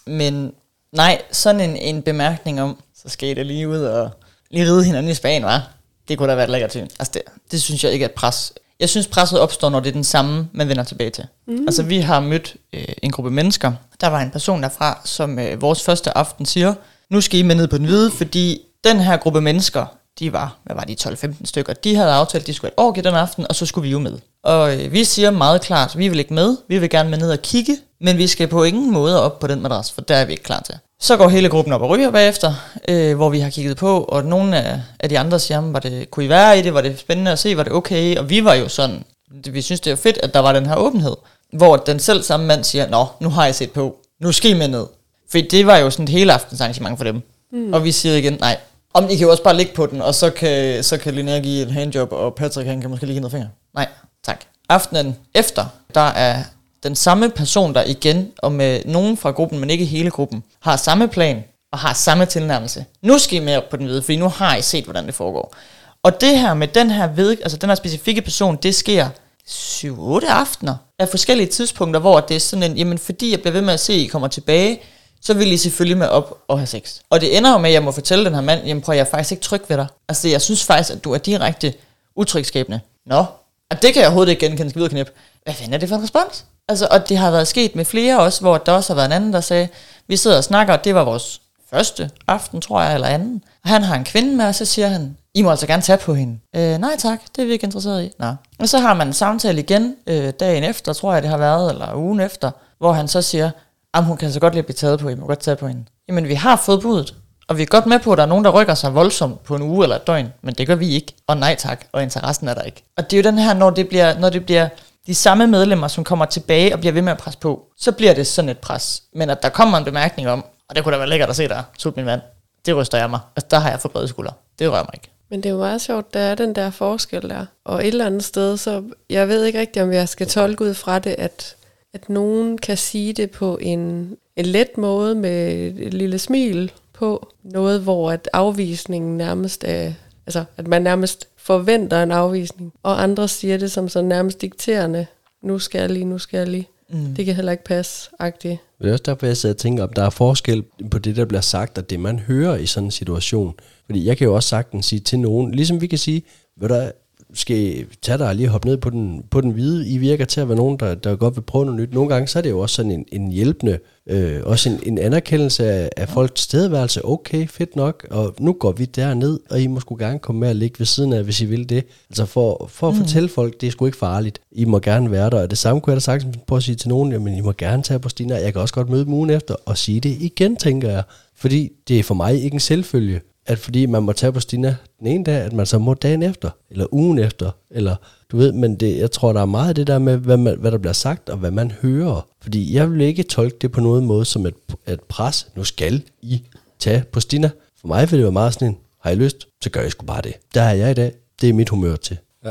[LAUGHS] Men nej, sådan en, en bemærkning om, så skal I da lige ud og lige ride hinanden i Spanien, var. Det kunne da være et lækkert syn. Altså det, det synes jeg ikke er et pres. Jeg synes, presset opstår, når det er den samme, man vender tilbage til. Mm. Altså, vi har mødt øh, en gruppe mennesker. Der var en person derfra, som øh, vores første aften siger, nu skal I med ned på den hvide, fordi den her gruppe mennesker, de var, hvad var de, 12-15 stykker, de havde aftalt, at de skulle et år den aften, og så skulle vi jo med. Og øh, vi siger meget klart, vi vil ikke med, vi vil gerne med ned og kigge, men vi skal på ingen måde op på den madras, for der er vi ikke klar til. Så går hele gruppen op og ryger bagefter, øh, hvor vi har kigget på, og nogle af, af de andre siger, var det, kunne I være i det, var det spændende at se, var det okay, og vi var jo sådan, vi synes det er fedt, at der var den her åbenhed, hvor den selv samme mand siger, nå, nu har jeg set på, nu skal I med ned. For det var jo sådan et hele aftens arrangement for dem. Mm. Og vi siger igen, nej, om I kan jo også bare ligge på den, og så kan, så kan Linnea give et handjob, og Patrick han kan måske lige give noget finger. Nej, tak. Aftenen efter, der er den samme person, der igen, og med nogen fra gruppen, men ikke hele gruppen, har samme plan og har samme tilnærmelse. Nu skal I med op på den hvide, fordi nu har I set, hvordan det foregår. Og det her med den her, ved, altså den her specifikke person, det sker 7-8 aftener af forskellige tidspunkter, hvor det er sådan en, jamen fordi jeg bliver ved med at se, at I kommer tilbage, så vil I selvfølgelig med op og have sex. Og det ender jo med, at jeg må fortælle den her mand, jamen prøv, jeg er faktisk ikke tryg ved dig. Altså jeg synes faktisk, at du er direkte utrygskabende. Nå, og det kan jeg overhovedet ikke genkende, skal videre knip. Hvad fanden er det for en respons? Altså, og det har været sket med flere også, hvor der også har været en anden, der sagde, vi sidder og snakker, og det var vores første aften, tror jeg, eller anden. Og han har en kvinde med, og så siger han, I må altså gerne tage på hende. Øh, nej tak, det er vi ikke interesseret i. Nå. Og så har man en samtale igen øh, dagen efter, tror jeg det har været, eller ugen efter, hvor han så siger, at hun kan så godt lide at blive taget på, I må godt tage på hende. Jamen vi har fået budet, og vi er godt med på, at der er nogen, der rykker sig voldsomt på en uge eller et døgn, men det gør vi ikke. Og nej tak, og interessen er der ikke. Og det er jo den her, når det bliver, når det bliver de samme medlemmer, som kommer tilbage og bliver ved med at presse på, så bliver det sådan et pres. Men at der kommer en bemærkning om, og det kunne da være lækkert at se der, sut min mand, det ryster jeg mig. Altså, der har jeg for brede skuldre. Det rører mig ikke. Men det er jo meget sjovt, der er den der forskel der. Og et eller andet sted, så jeg ved ikke rigtigt, om jeg skal tolke ud fra det, at, at nogen kan sige det på en, en let måde med et lille smil på. Noget, hvor at afvisningen nærmest er, altså at man nærmest forventer en afvisning, og andre siger det som så nærmest dikterende, nu skal jeg lige, nu skal jeg lige. Mm. Det kan heller ikke passe, agtigt. Det er også derfor, jeg sidder og tænker, om der er forskel på det, der bliver sagt, og det, man hører i sådan en situation. Fordi jeg kan jo også sagtens sige til nogen, ligesom vi kan sige, ved du, skal tage dig og lige hoppe ned på den, på den hvide. I virker til at være nogen, der, der godt vil prøve noget nyt. Nogle gange så er det jo også sådan en, en hjælpende, øh, også en, en anerkendelse af, af folks stedværelse. Okay, fedt nok, og nu går vi derned, og I må sgu gerne komme med og ligge ved siden af, hvis I vil det. Altså for, for at mm. fortælle folk, det er sgu ikke farligt. I må gerne være der, og det samme kunne jeg da sagtens på at sige til nogen, jamen I må gerne tage på Stina. Jeg kan også godt møde dem ugen efter og sige det igen, tænker jeg. Fordi det er for mig ikke en selvfølge at fordi man må tage på Stina den ene dag, at man så må dagen efter, eller ugen efter, eller du ved, men det, jeg tror, der er meget af det der med, hvad, man, hvad der bliver sagt, og hvad man hører. Fordi jeg vil ikke tolke det på nogen måde som et, et pres. Nu skal I tage på Stina. For mig vil det være meget sådan en, har I lyst, så gør jeg sgu bare det. Der er jeg i dag. Det er mit humør til. Ja.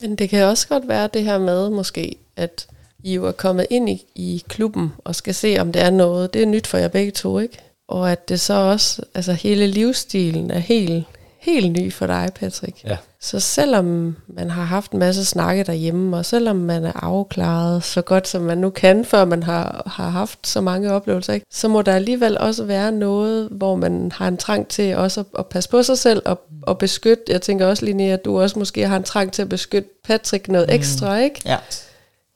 Men det kan også godt være det her med måske, at I jo er kommet ind i, i klubben og skal se, om det er noget. Det er nyt for jer begge to, ikke? Og at det så også, altså hele livsstilen er helt, helt ny for dig, Patrick. Ja. Så selvom man har haft en masse snakke derhjemme, og selvom man er afklaret så godt, som man nu kan, før man har, har haft så mange oplevelser, ikke? så må der alligevel også være noget, hvor man har en trang til også at, at passe på sig selv og, og beskytte. Jeg tænker også, Linnea, at du også måske har en trang til at beskytte Patrick noget Mm. ekstra, ikke? Ja.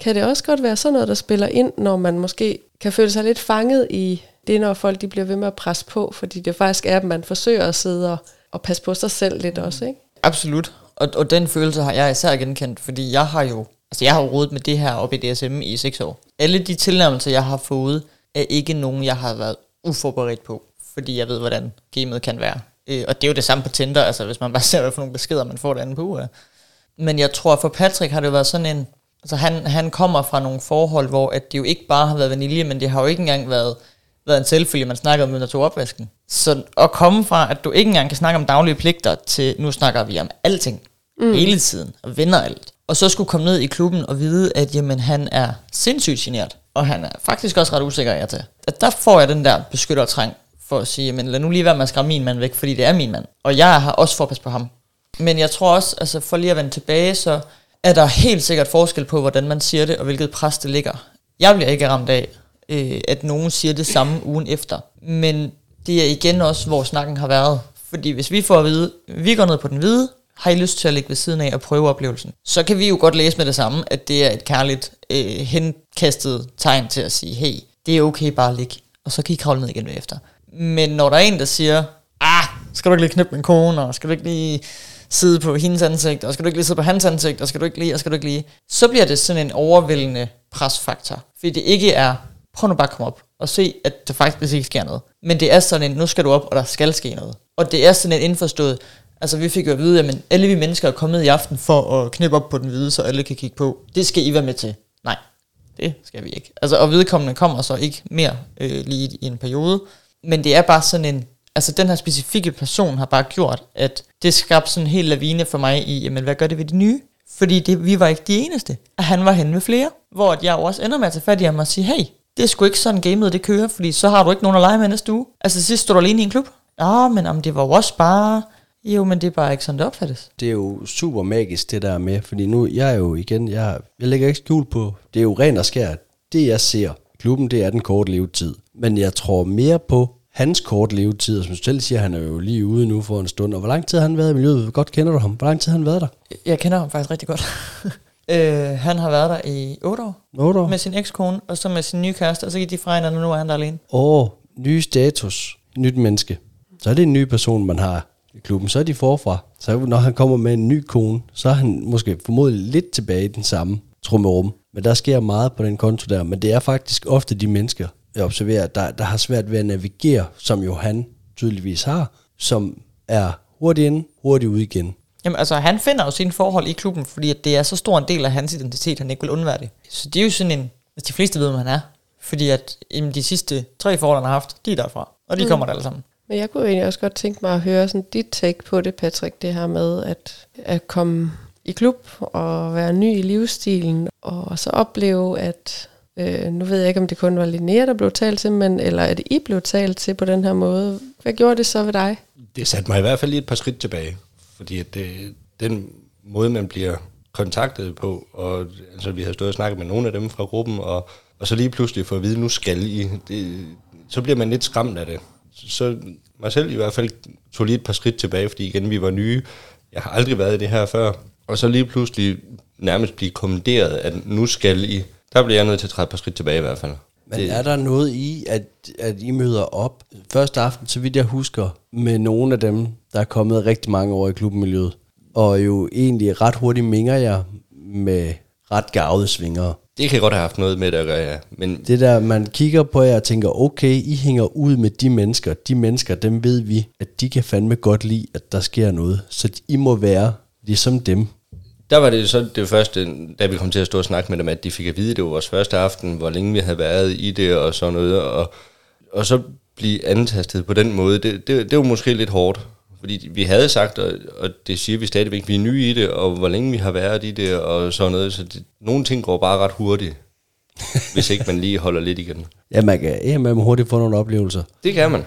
Kan det også godt være sådan noget, der spiller ind, når man måske kan føle sig lidt fanget i det, når folk de bliver ved med at presse på, fordi det faktisk er, at man forsøger at sidde og, og passe på sig selv lidt også, ikke? Absolut. Og, og den følelse har jeg især genkendt, fordi jeg har jo, altså jeg har jo rodet med det her op i DSM i 6 år. Alle de tilnærmelser, jeg har fået, er ikke nogen, jeg har været uforberedt på, fordi jeg ved, hvordan gamet kan være. Øh, og det er jo det samme på Tinder, altså hvis man bare [LAUGHS] ser, hvad for nogle beskeder, man får derinde på uge. Men jeg tror, for Patrick har det været sådan en, altså han, han kommer fra nogle forhold, hvor at det jo ikke bare har været vanilje, men det har jo ikke engang været, været en selvfølge, man snakker om, når tog opvasken. Så at komme fra, at du ikke engang kan snakke om daglige pligter, til nu snakker vi om alting, mm. hele tiden, og vinder alt. Og så skulle komme ned i klubben og vide, at jamen, han er sindssygt genert, og han er faktisk også ret usikker af til. At der får jeg den der beskyttertræng for at sige, men lad nu lige være med at skræmme min mand væk, fordi det er min mand. Og jeg har også for at passe på ham. Men jeg tror også, altså for lige at vende tilbage, så er der helt sikkert forskel på, hvordan man siger det, og hvilket pres det ligger. Jeg bliver ikke ramt af, øh, at nogen siger det samme ugen efter. Men det er igen også, hvor snakken har været. Fordi hvis vi får at vide, vi går ned på den hvide, har I lyst til at ligge ved siden af og prøve oplevelsen, så kan vi jo godt læse med det samme, at det er et kærligt øh, henkastet tegn til at sige, hey, det er okay bare at ligge, og så kan I kravle ned igen bagefter. Men når der er en, der siger, ah, skal du ikke lige knippe min kone, og skal du ikke lige sidde på hendes ansigt, og skal du ikke lige sidde på hans ansigt, og skal du ikke lige, og skal du ikke lige, så bliver det sådan en overvældende presfaktor. Fordi det ikke er, prøv nu bare at komme op og se, at der faktisk ikke sker noget. Men det er sådan en, nu skal du op, og der skal ske noget. Og det er sådan en indforstået, altså vi fik jo at vide, at alle vi mennesker er kommet i aften for at knippe op på den hvide, så alle kan kigge på. Det skal I være med til. Nej, det skal vi ikke. Altså, og vedkommende kommer så ikke mere øh, lige i en periode. Men det er bare sådan en, altså den her specifikke person har bare gjort, at det skabte sådan en hel lavine for mig i, jamen hvad gør det ved de nye? Fordi det, vi var ikke de eneste. Og han var hen med flere. Hvor at jeg jo også ender med at tage fat i ham og sige, hey, det er sgu ikke sådan gamet det kører, fordi så har du ikke nogen at lege med næste uge. Altså sidst stod du alene i en klub. Ja, men om det var jo også bare... Jo, men det er bare ikke sådan, det opfattes. Det er jo super magisk, det der med, fordi nu, jeg er jo igen, jeg, jeg lægger ikke skjul på, det er jo rent og skært. Det jeg ser klubben, det er den korte levetid. Men jeg tror mere på hans korte levetid, og som du selv siger, han er jo lige ude nu for en stund. Og hvor lang tid har han været i miljøet? Hvor godt kender du ham? Hvor lang tid har han været der? Jeg kender ham faktisk rigtig godt. [LAUGHS] øh, han har været der i 8 år. 8 år? Med sin ekskone, og så med sin nye kæreste, og så gik de fra hinanden, og nu er han der alene. Åh, ny status, nyt menneske. Så er det en ny person, man har i klubben. Så er de forfra. Så når han kommer med en ny kone, så er han måske formodentlig lidt tilbage i den samme trummerum. Men der sker meget på den konto der. Men det er faktisk ofte de mennesker, jeg observerer, der, der har svært ved at navigere, som jo han tydeligvis har, som er hurtigt inde, hurtigt ud igen. Jamen altså, han finder jo sine forhold i klubben, fordi at det er så stor en del af hans identitet, han ikke vil undvære det. Så det er jo sådan en, hvis de fleste ved, hvem han er. Fordi at jamen, de sidste tre forhold, han har haft, de er derfra. Og de mm. kommer der alle sammen. Men jeg kunne egentlig også godt tænke mig at høre sådan dit take på det, Patrick, det her med at, at komme i klub og være ny i livsstilen, og så opleve, at øh, nu ved jeg ikke, om det kun var Linnea, der blev talt til, men, eller at I blev talt til på den her måde. Hvad gjorde det så ved dig? Det satte mig i hvert fald lige et par skridt tilbage, fordi at det, den måde, man bliver kontaktet på, og altså, vi har stået og snakket med nogle af dem fra gruppen, og, og så lige pludselig få at vide, nu skal I, det, så bliver man lidt skræmt af det. Så mig selv i hvert fald tog lige et par skridt tilbage, fordi igen, vi var nye. Jeg har aldrig været i det her før. Og så lige pludselig nærmest blive kommanderet, at nu skal I. Der bliver jeg nødt til at træde et par skridt tilbage i hvert fald. Men det. er der noget i, at, at I møder op første aften, så vidt jeg husker, med nogle af dem, der er kommet rigtig mange år i klubmiljøet, og jo egentlig ret hurtigt minger jer med ret gavede svingere. Det kan godt have haft noget med det at gøre, ja. Men Det der, man kigger på jer og tænker, okay, I hænger ud med de mennesker. De mennesker, dem ved vi, at de kan fandme godt lide, at der sker noget. Så I må være ligesom dem. Der var det så det første, da vi kom til at stå og snakke med dem, at de fik at vide, at det var vores første aften, hvor længe vi havde været i det og sådan noget. Og, og så blive antastet på den måde, det, det, det var måske lidt hårdt. Fordi vi havde sagt, og, og det siger vi stadigvæk, vi er nye i det, og hvor længe vi har været i det og sådan noget. Så det, nogle ting går bare ret hurtigt. [LAUGHS] hvis ikke man lige holder lidt igen. Ja, man kan ja, hurtigt få nogle oplevelser. Det kan man.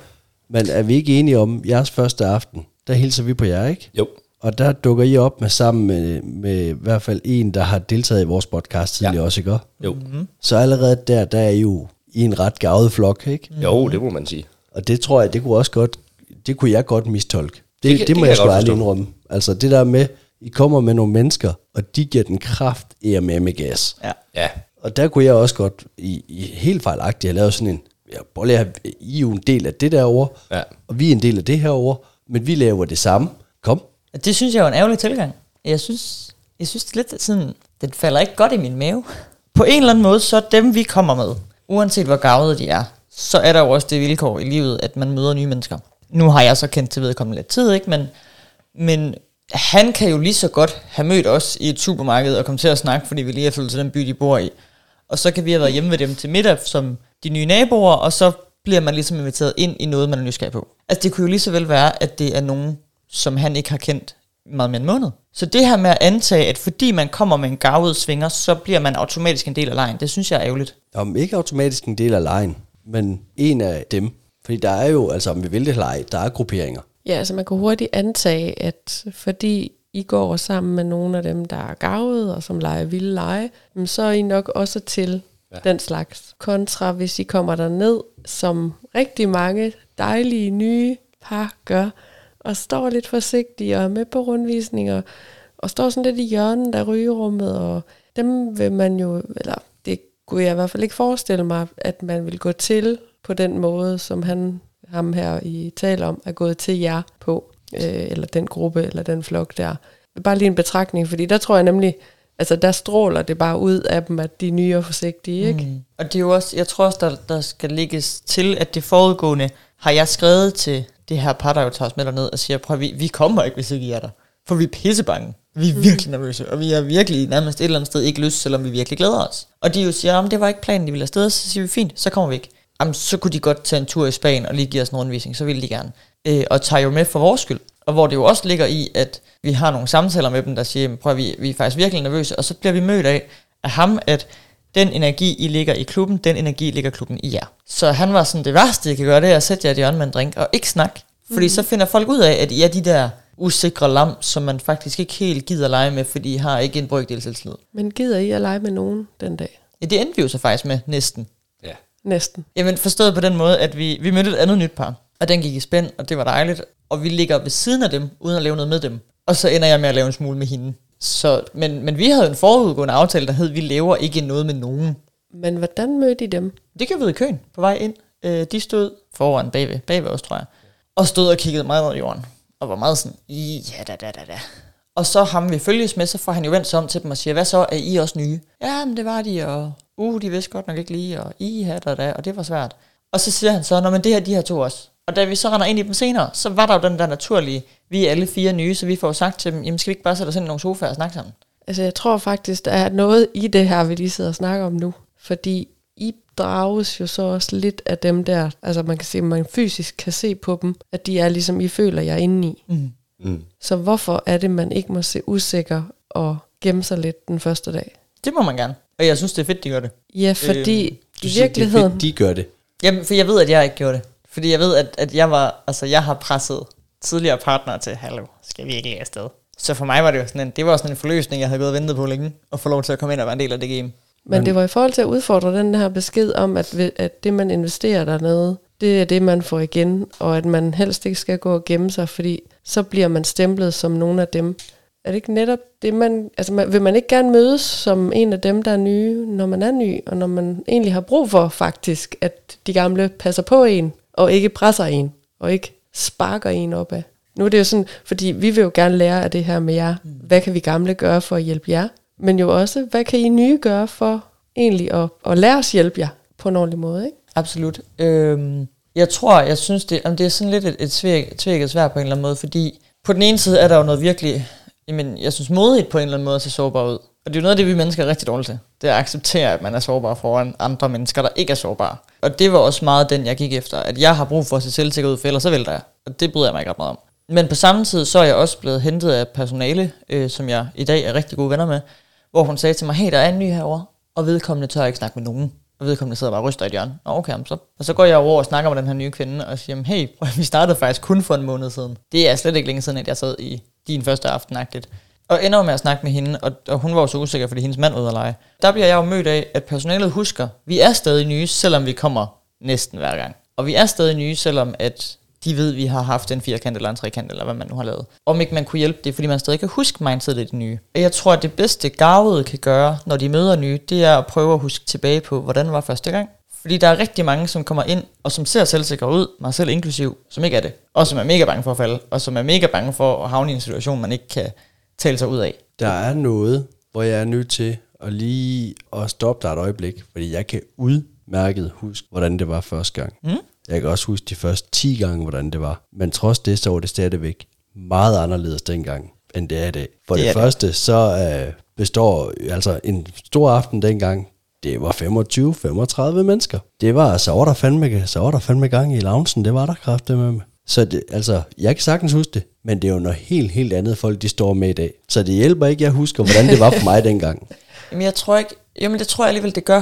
Men er vi ikke enige om, jeres første aften, der hilser vi på jer, ikke? Jo. Og der dukker I op med sammen med, med i hvert fald en, der har deltaget i vores podcast tidligere Ja. også, ikke? Jo. Mhm. Så allerede der, der er I jo i en ret gavet flok, ikke? Jo, det må man sige. Og det tror jeg, det kunne også godt, det kunne jeg godt mistolke. Det, Det det, kan- det må det jeg jeg sgu forstå. indrømme. Altså det der med, I kommer med nogle mennesker, og de giver den kraft med med gas. Ja. Ja. Og der kunne jeg også godt, i, i helt fejlagtigt, have lavet sådan en, ja, have- I er jo en del af det derovre, Ja. og vi er en del af det herovre, men vi laver det samme. Kom. Det synes jeg er en ærgerlig tilgang. Jeg synes, jeg synes det er lidt sådan, den falder ikke godt i min mave. På en eller anden måde, så dem vi kommer med, uanset hvor gavede de er, så er der jo også det vilkår i livet, at man møder nye mennesker. Nu har jeg så kendt til vedkommende lidt tid, ikke? Men, men han kan jo lige så godt have mødt os i et supermarked og komme til at snakke, fordi vi lige er flyttet til den by, de bor i. Og så kan vi have været hjemme ved dem til middag som de nye naboer, og så bliver man ligesom inviteret ind i noget, man er nysgerrig på. Altså det kunne jo lige så vel være, at det er nogen, som han ikke har kendt meget mere en måned. Så det her med at antage, at fordi man kommer med en gavet svinger, så bliver man automatisk en del af lejen, det synes jeg er ærgerligt. Om ikke automatisk en del af lejen, men en af dem. Fordi der er jo, altså om vi vil det eller ej, der er grupperinger. Ja, altså man kan hurtigt antage, at fordi I går sammen med nogle af dem, der er gavet og som leger vilde lege, så er I nok også til ja. den slags. Kontra hvis I kommer der ned, som rigtig mange dejlige nye par gør, og står lidt forsigtige og er med på rundvisninger, og står sådan lidt i hjørnet af rygerummet, og dem vil man jo, eller det kunne jeg i hvert fald ikke forestille mig, at man vil gå til på den måde, som han, ham her i taler om, er gået til jer på, øh, eller den gruppe, eller den flok der. Bare lige en betragtning, fordi der tror jeg nemlig, altså der stråler det bare ud af dem, at de er nye og forsigtige, ikke? Mm. Og det er jo også, jeg tror også, der, der skal lægges til, at det foregående har jeg skrevet til det her par, der jo tager os med derned og siger, prøv vi, vi kommer ikke, hvis ikke I er der. For vi er pissebange. Vi er virkelig nervøse, og vi har virkelig nærmest et eller andet sted ikke lyst, selvom vi virkelig glæder os. Og de jo siger, om det var ikke planen, de ville afsted, så siger vi, fint, så kommer vi ikke. Jamen, så kunne de godt tage en tur i Spanien og lige give os en rundvisning, så ville de gerne. Øh, og tager jo med for vores skyld. Og hvor det jo også ligger i, at vi har nogle samtaler med dem, der siger, "Jamen, prøv vi, vi er faktisk virkelig nervøse, og så bliver vi mødt af, af ham, at den energi, I ligger i klubben, den energi ligger klubben i jer. Så han var sådan, det værste, I kan gøre, det er at sætte jer i et hjørne med en drink og ikke snakke. Fordi mm. så finder folk ud af, at I er de der usikre lam, som man faktisk ikke helt gider lege med, fordi I har ikke en brøkdel selvtillid. Men gider I at lege med nogen den dag? Ja, det endte vi jo så faktisk med, næsten. Ja. Næsten. Jamen forstået på den måde, at vi, vi mødte et andet nyt par, og den gik i spænd, og det var dejligt. Og vi ligger ved siden af dem, uden at lave noget med dem. Og så ender jeg med at lave en smule med hende. Så, men, men vi havde en forudgående aftale, der hed, vi laver ikke noget med nogen. Men hvordan mødte I dem? Det gjorde vi i køen på vej ind. Øh, de stod foran bagved, bagved os, tror jeg. Og stod og kiggede meget ned i jorden. Og var meget sådan, ja da da da da. Og så ham vi følges med, så får han jo vendt sig om til dem og siger, hvad så, er I også nye? Ja, men det var de, og uh, de vidste godt nok ikke lige, og I da da, og det var svært. Og så siger han så, nå men det her, de her to også. Og da vi så render ind i dem senere, så var der jo den der naturlige, vi er alle fire nye, så vi får jo sagt til dem, jamen skal vi ikke bare sætte os ind i nogle sofaer og snakke sammen? Altså jeg tror faktisk, der er noget i det her, vi lige sidder og snakker om nu. Fordi I drages jo så også lidt af dem der, altså man kan se, man fysisk kan se på dem, at de er ligesom I føler jer inde i. Mm. Mm. Så hvorfor er det, man ikke må se usikker og gemme sig lidt den første dag? Det må man gerne. Og jeg synes, det er fedt, de gør det. Ja, fordi Øhm, Du i siger, det er virkeligheden... fedt, de gør det. Jamen, for jeg ved, at jeg ikke gjorde det. Fordi jeg ved, at, at jeg var, altså jeg har presset tidligere partnere til, hallo, skal vi ikke afsted? Så for mig var det jo sådan en, det var sådan en forløsning, jeg havde gået og ventet på længe, at få lov til at komme ind og være en del af det game. Men det var i forhold til at udfordre den her besked om, at, at det, man investerer dernede, det er det, man får igen, og at man helst ikke skal gå og gemme sig, fordi så bliver man stemplet som nogle af dem. Er det ikke netop det, man... Altså, man, vil man ikke gerne mødes som en af dem, der er nye, når man er ny, og når man egentlig har brug for faktisk, at de gamle passer på en, og ikke presser en, og ikke sparker en opad? Nu er det jo sådan, fordi vi vil jo gerne lære af det her med jer. Hvad kan vi gamle gøre for at hjælpe jer? Men jo også, hvad kan I nye gøre for egentlig at, at lære os hjælpe jer på en ordentlig måde, ikke? Absolut. Øhm, jeg tror, jeg synes, det, om det er sådan lidt et, et tvækket svært på en eller anden måde, fordi på den ene side er der jo noget virkelig, jamen, jeg synes modigt på en eller anden måde at se sårbar ud. Og det er jo noget af det, vi mennesker er rigtig dårlige til. Det er at acceptere, at man er sårbar foran andre mennesker, der ikke er sårbare. Og det var også meget den, jeg gik efter, at jeg har brug for at se selvsikker ud, for ellers så vælter jeg. Og det bryder jeg mig ikke ret meget om. Men på samme tid, så er jeg også blevet hentet af personale, øh, som jeg i dag er rigtig gode venner med, hvor hun sagde til mig, hey, der er en ny herovre. og vedkommende tør ikke snakke med nogen. Og vedkommende sidder bare og ryster i et hjørne. Nå, okay, så. Og så går jeg over og snakker med den her nye kvinde, og siger, hey, vi startede faktisk kun for en måned siden. Det er slet ikke længe siden, at jeg sad i din første aften -agtigt. Og ender med at snakke med hende, og, og hun var jo så usikker, fordi hendes mand var ude at lege. Der bliver jeg jo mødt af, at personalet husker, vi er stadig nye, selvom vi kommer næsten hver gang. Og vi er stadig nye, selvom at de ved, at vi har haft en firkant eller en trekant, eller hvad man nu har lavet. Om ikke man kunne hjælpe det, fordi man stadig kan huske mindsetet i det nye. Og jeg tror, at det bedste gavede kan gøre, når de møder nye, det er at prøve at huske tilbage på, hvordan var første gang. Fordi der er rigtig mange, som kommer ind, og som ser selvsikre ud, mig selv inklusiv, som ikke er det. Og som er mega bange for at falde, og som er mega bange for at havne i en situation, man ikke kan tale sig ud af. Der er noget, hvor jeg er nødt til at lige at stoppe dig et øjeblik, fordi jeg kan udmærket huske, hvordan det var første gang. Mm? Jeg kan også huske de første 10 gange, hvordan det var. Men trods det, så var det stadigvæk meget anderledes dengang, end det er i dag. For det, Det er det. første, så øh, består altså en stor aften dengang, det var 25-35 mennesker. Det var, så var der fandme, så var der fandme gang i loungen, det var der kraftigt med mig. Så det, altså, jeg kan sagtens huske det, men det er jo noget helt, helt andet folk, de står med i dag. Så det hjælper ikke, jeg husker, hvordan det var for mig [LAUGHS] dengang. Jamen jeg tror ikke, jamen det tror jeg alligevel, det gør.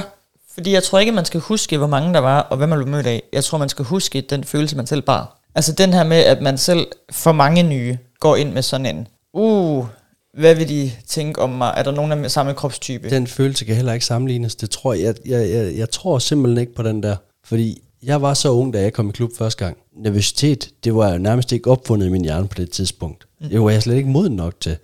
Fordi jeg tror ikke, man skal huske, hvor mange der var, og hvad man blev mødt af. Jeg tror, man skal huske den følelse, man selv bar. Altså den her med, at man selv for mange nye går ind med sådan en, uh, hvad vil de tænke om mig? Er der nogen af samme kropstype? Den følelse kan heller ikke sammenlignes. Det tror jeg, jeg, jeg, jeg tror simpelthen ikke på den der. Fordi jeg var så ung, da jeg kom i klub første gang. Nervøsitet, det var jo nærmest ikke opfundet i min hjerne på det tidspunkt. Det var jeg slet ikke moden nok til.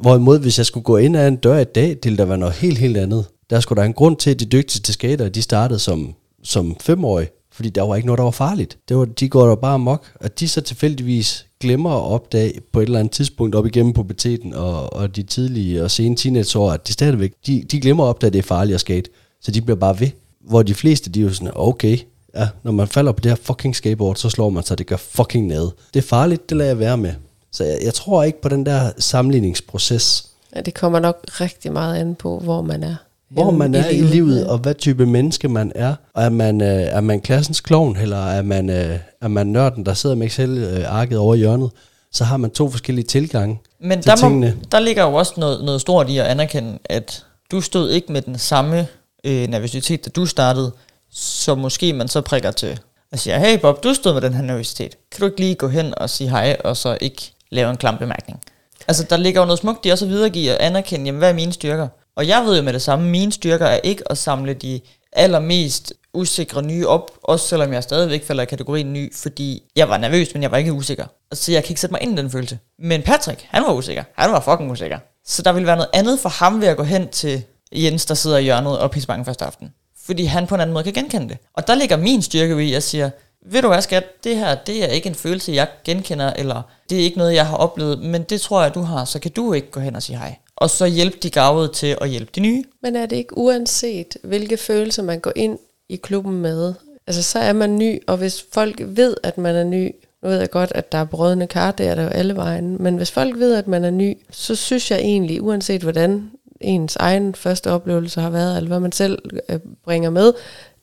Hvorimod, hvis jeg skulle gå ind ad en dør i dag, det ville der være noget helt, helt andet. Der skulle der en grund til, at de dygtigste skater, de startede som, som femårige. Fordi der var ikke noget, der var farligt. Det var, de går der bare amok. At de så tilfældigvis glemmer at opdage på et eller andet tidspunkt op igennem puberteten og, og de tidlige og sene teenageår, at de stadigvæk, de, de glemmer at opdage, at det er farligt at skate. Så de bliver bare ved. Hvor de fleste, de er jo sådan, okay, ja, når man falder på det her fucking skateboard, så slår man sig, det gør fucking ned. Det er farligt, det lader jeg være med. Så jeg, jeg tror ikke på den der sammenligningsproces, Ja, det kommer nok rigtig meget an på, hvor man er. hvor man er i livet, og hvad type menneske man er. Og er man, øh, er man klassens klovn, eller er man, øh, er man nørden, der sidder med Excel-arket over i hjørnet, så har man to forskellige tilgange Men til der, må, tingene. der ligger jo også noget, noget stort i at anerkende, at du stod ikke med den samme øh, nervøsitet, da du startede, så måske man så prikker til og siger, hey Bob, du stod med den her nervøsitet. Kan du ikke lige gå hen og sige hej, og så ikke lave en klam bemærkning? Altså, der ligger jo noget smukt i også at videregive og anerkende, jamen, hvad er mine styrker? Og jeg ved jo med det samme, mine styrker er ikke at samle de allermest usikre nye op, også selvom jeg stadigvæk falder i kategorien ny, fordi jeg var nervøs, men jeg var ikke usikker. Så jeg kan ikke sætte mig ind i den følelse. Men Patrick, han var usikker. Han var fucking usikker. Så der ville være noget andet for ham ved at gå hen til Jens, der sidder i hjørnet og pisse bange første aften. Fordi han på en anden måde kan genkende det. Og der ligger min styrke i, at jeg siger, ved du hvad skat, det her, det er ikke en følelse, jeg genkender, eller det er ikke noget, jeg har oplevet, men det tror jeg, du har, så kan du ikke gå hen og sige hej. Og så hjælpe de gavede til at hjælpe de nye. Men er det ikke uanset, hvilke følelser man går ind i klubben med? Altså, så er man ny, og hvis folk ved, at man er ny, nu ved jeg godt, at der er brødende kar, det er der jo alle vejen, men hvis folk ved, at man er ny, så synes jeg egentlig, uanset hvordan ens egen første oplevelse har været, eller hvad man selv øh, bringer med,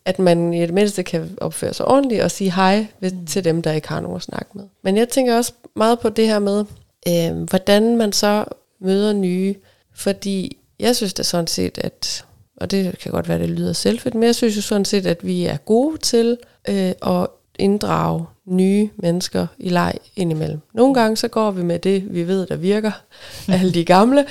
at man i det mindste kan opføre sig ordentligt og sige hej ved, til dem, der ikke har nogen at snakke med. Men jeg tænker også meget på det her med, øh, hvordan man så møder nye, fordi jeg synes da sådan set, at, og det kan godt være, det lyder selvfedt, men jeg synes jo sådan set, at vi er gode til øh, at inddrage nye mennesker i leg indimellem. Nogle gange så går vi med det, vi ved, der virker, [LAUGHS] alle de gamle,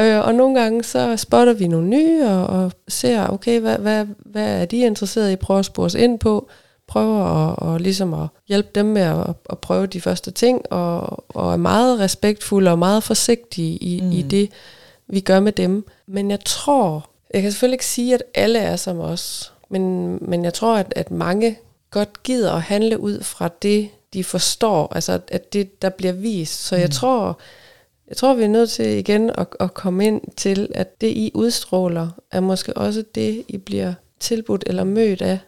øh, og nogle gange så spotter vi nogle nye og, og ser, okay, hvad, hvad, hvad er de interesseret i, prøver at spore os ind på, prøver at, og ligesom at hjælpe dem med at, at prøve de første ting, og, og er meget respektfulde og meget forsigtige i, mm. i det, vi gør med dem. Men jeg tror, jeg kan selvfølgelig ikke sige, at alle er som os, men, men jeg tror, at, at mange godt gider at handle ud fra det, de forstår, altså at det, der bliver vist. Så jeg tror, jeg tror, vi er nødt til igen at, at komme ind til, at det, I udstråler, er måske også det, I bliver tilbudt eller mødt af.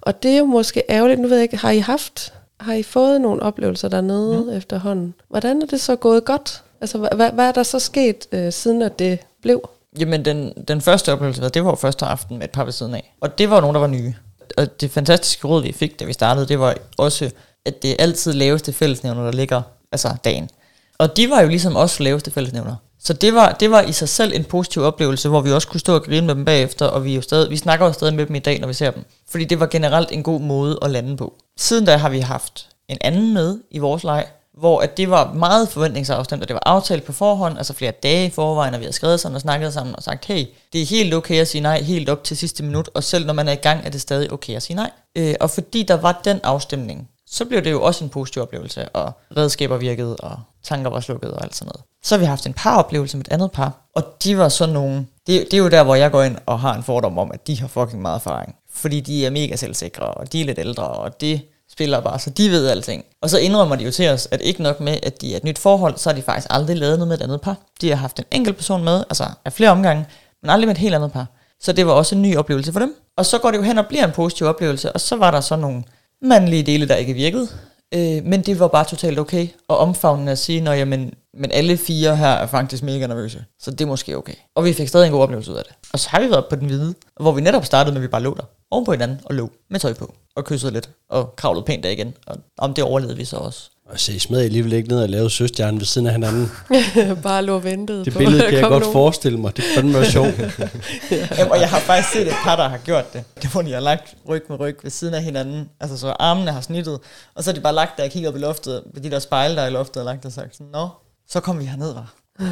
Og det er jo måske ærgerligt, nu ved jeg ikke, har I haft, har I fået nogle oplevelser dernede mm. efterhånden? Hvordan er det så gået godt? Altså, hvad, hvad, er der så sket, øh, siden at det blev? Jamen, den, den første oplevelse, det var første aften med et par ved siden af. Og det var nogen, der var nye. Og det fantastiske råd, vi fik, da vi startede, det var også, at det er altid laveste fællesnævner, der ligger, altså dagen. Og de var jo ligesom også laveste fællesnævner. Så det var, det var i sig selv en positiv oplevelse, hvor vi også kunne stå og grine med dem bagefter, og vi, er jo stadig, vi snakker jo stadig med dem i dag, når vi ser dem. Fordi det var generelt en god måde at lande på. Siden da har vi haft en anden med i vores leg, hvor at det var meget forventningsafstemt, og det var aftalt på forhånd, altså flere dage i forvejen, og vi havde skrevet sammen og snakket sammen og sagt, hey, det er helt okay at sige nej, helt op til sidste minut, og selv når man er i gang, er det stadig okay at sige nej. Øh, og fordi der var den afstemning, så blev det jo også en positiv oplevelse, og redskaber virkede, og tanker var slukket og alt sådan noget. Så har vi haft en par oplevelse med et andet par, og de var sådan nogle, det, det er jo der, hvor jeg går ind og har en fordom om, at de har fucking meget erfaring. Fordi de er mega selvsikre, og de er lidt ældre, og det spiller bare, så de ved alting. Og så indrømmer de jo til os, at ikke nok med, at de er et nyt forhold, så har de faktisk aldrig lavet noget med et andet par. De har haft en enkelt person med, altså af flere omgange, men aldrig med et helt andet par. Så det var også en ny oplevelse for dem. Og så går det jo hen og bliver en positiv oplevelse, og så var der så nogle mandlige dele, der ikke virkede. Øh, men det var bare totalt okay. Og omfavnende at sige, når jamen, men alle fire her er faktisk mega nervøse. Så det er måske okay. Og vi fik stadig en god oplevelse ud af det. Og så har vi været på den hvide, hvor vi netop startede med, at vi bare lå der oven på hinanden og lå med tøj på. Og kyssede lidt og kravlede pænt der igen. Og om det overlevede vi så også. Og se, I smed alligevel ikke ned og lavede søstjernen ved siden af hinanden. [LAUGHS] Bare lå og ventede Det på, billede kan jeg godt nogen. forestille mig. Det er fandme være sjovt. [LAUGHS] Jamen, og jeg har faktisk set et par, der har gjort det. Det hvor de har lagt ryg med ryg ved siden af hinanden. Altså så armene har snittet. Og så har de bare lagt der og kigget op i loftet. Ved de der spejle, der er i loftet, og lagt og sagt sådan, Nå, så kom vi herned, var. [LAUGHS]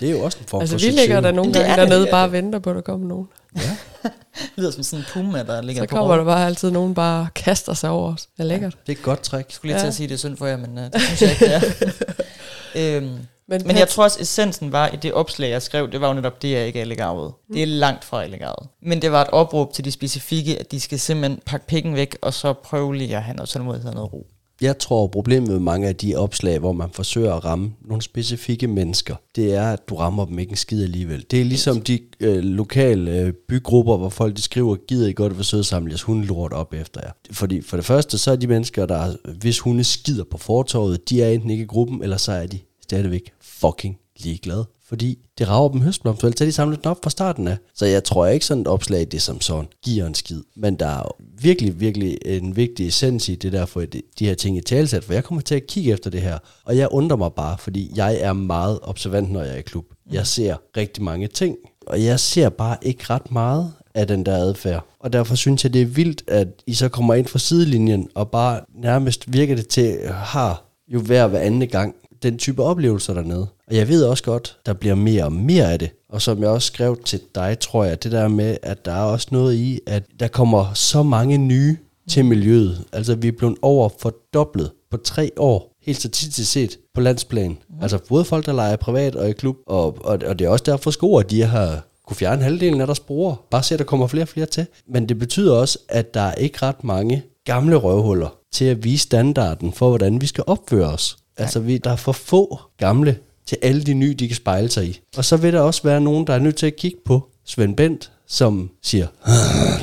Det er jo også en form Altså, for vi ligger der nogle er gange det, dernede det er bare og venter på, at der kommer nogen. [LAUGHS] Det lyder som sådan en puma, der ligger Så på kommer rov. der bare altid nogen, bare kaster sig over os. Det er lækkert. Det er et godt trick. Jeg skulle lige til Ja. at sige, at det er synd for jer, men uh, det synes jeg ikke, det er. [LAUGHS] øhm, Men, men jeg tror også, essensen var i det opslag, jeg skrev, det var jo netop det, jeg ikke er legavet. Det er langt fra legavet. Men det var et opråb til de specifikke, at de skal simpelthen pakke pikken væk, og så prøve lige at have noget tålmodighed og noget ro. Jeg tror, problemet med mange af de opslag, hvor man forsøger at ramme nogle specifikke mennesker, det er, at du rammer dem ikke en skid alligevel. Det er ligesom de øh, lokale øh, bygrupper, hvor folk de skriver, gider I godt være søde samle jeres hundelort op efter jer. Fordi for det første, så er de mennesker, der hvis hunde skider på fortorvet, de er enten ikke i gruppen, eller så er de stadigvæk fucking ligeglad, Fordi det rager dem høstblomster, så de samlet den op fra starten af. Så jeg tror ikke sådan et opslag, det som sådan giver en skid. Men der er virkelig, virkelig en vigtig essens i det der, for de her ting i talsat, for jeg kommer til at kigge efter det her. Og jeg undrer mig bare, fordi jeg er meget observant, når jeg er i klub. Jeg ser rigtig mange ting, og jeg ser bare ikke ret meget af den der adfærd. Og derfor synes jeg, det er vildt, at I så kommer ind fra sidelinjen, og bare nærmest virker det til, har jo hver hver anden gang den type oplevelser dernede. Og jeg ved også godt, der bliver mere og mere af det. Og som jeg også skrev til dig, tror jeg, det der med, at der er også noget i, at der kommer så mange nye til miljøet. Altså vi er blevet over fordoblet på tre år, helt statistisk set, på landsplan. Mm. Altså både folk, der leger privat og i klub, og, og, og det er også derfor sko, at de har kunne fjerne halvdelen af deres brugere. Bare se, at der kommer flere og flere til. Men det betyder også, at der er ikke ret mange gamle røvhuller til at vise standarden for, hvordan vi skal opføre os. Altså, vi, der er for få gamle til alle de nye, de kan spejle sig i. Og så vil der også være nogen, der er nødt til at kigge på Svend Bent, som siger,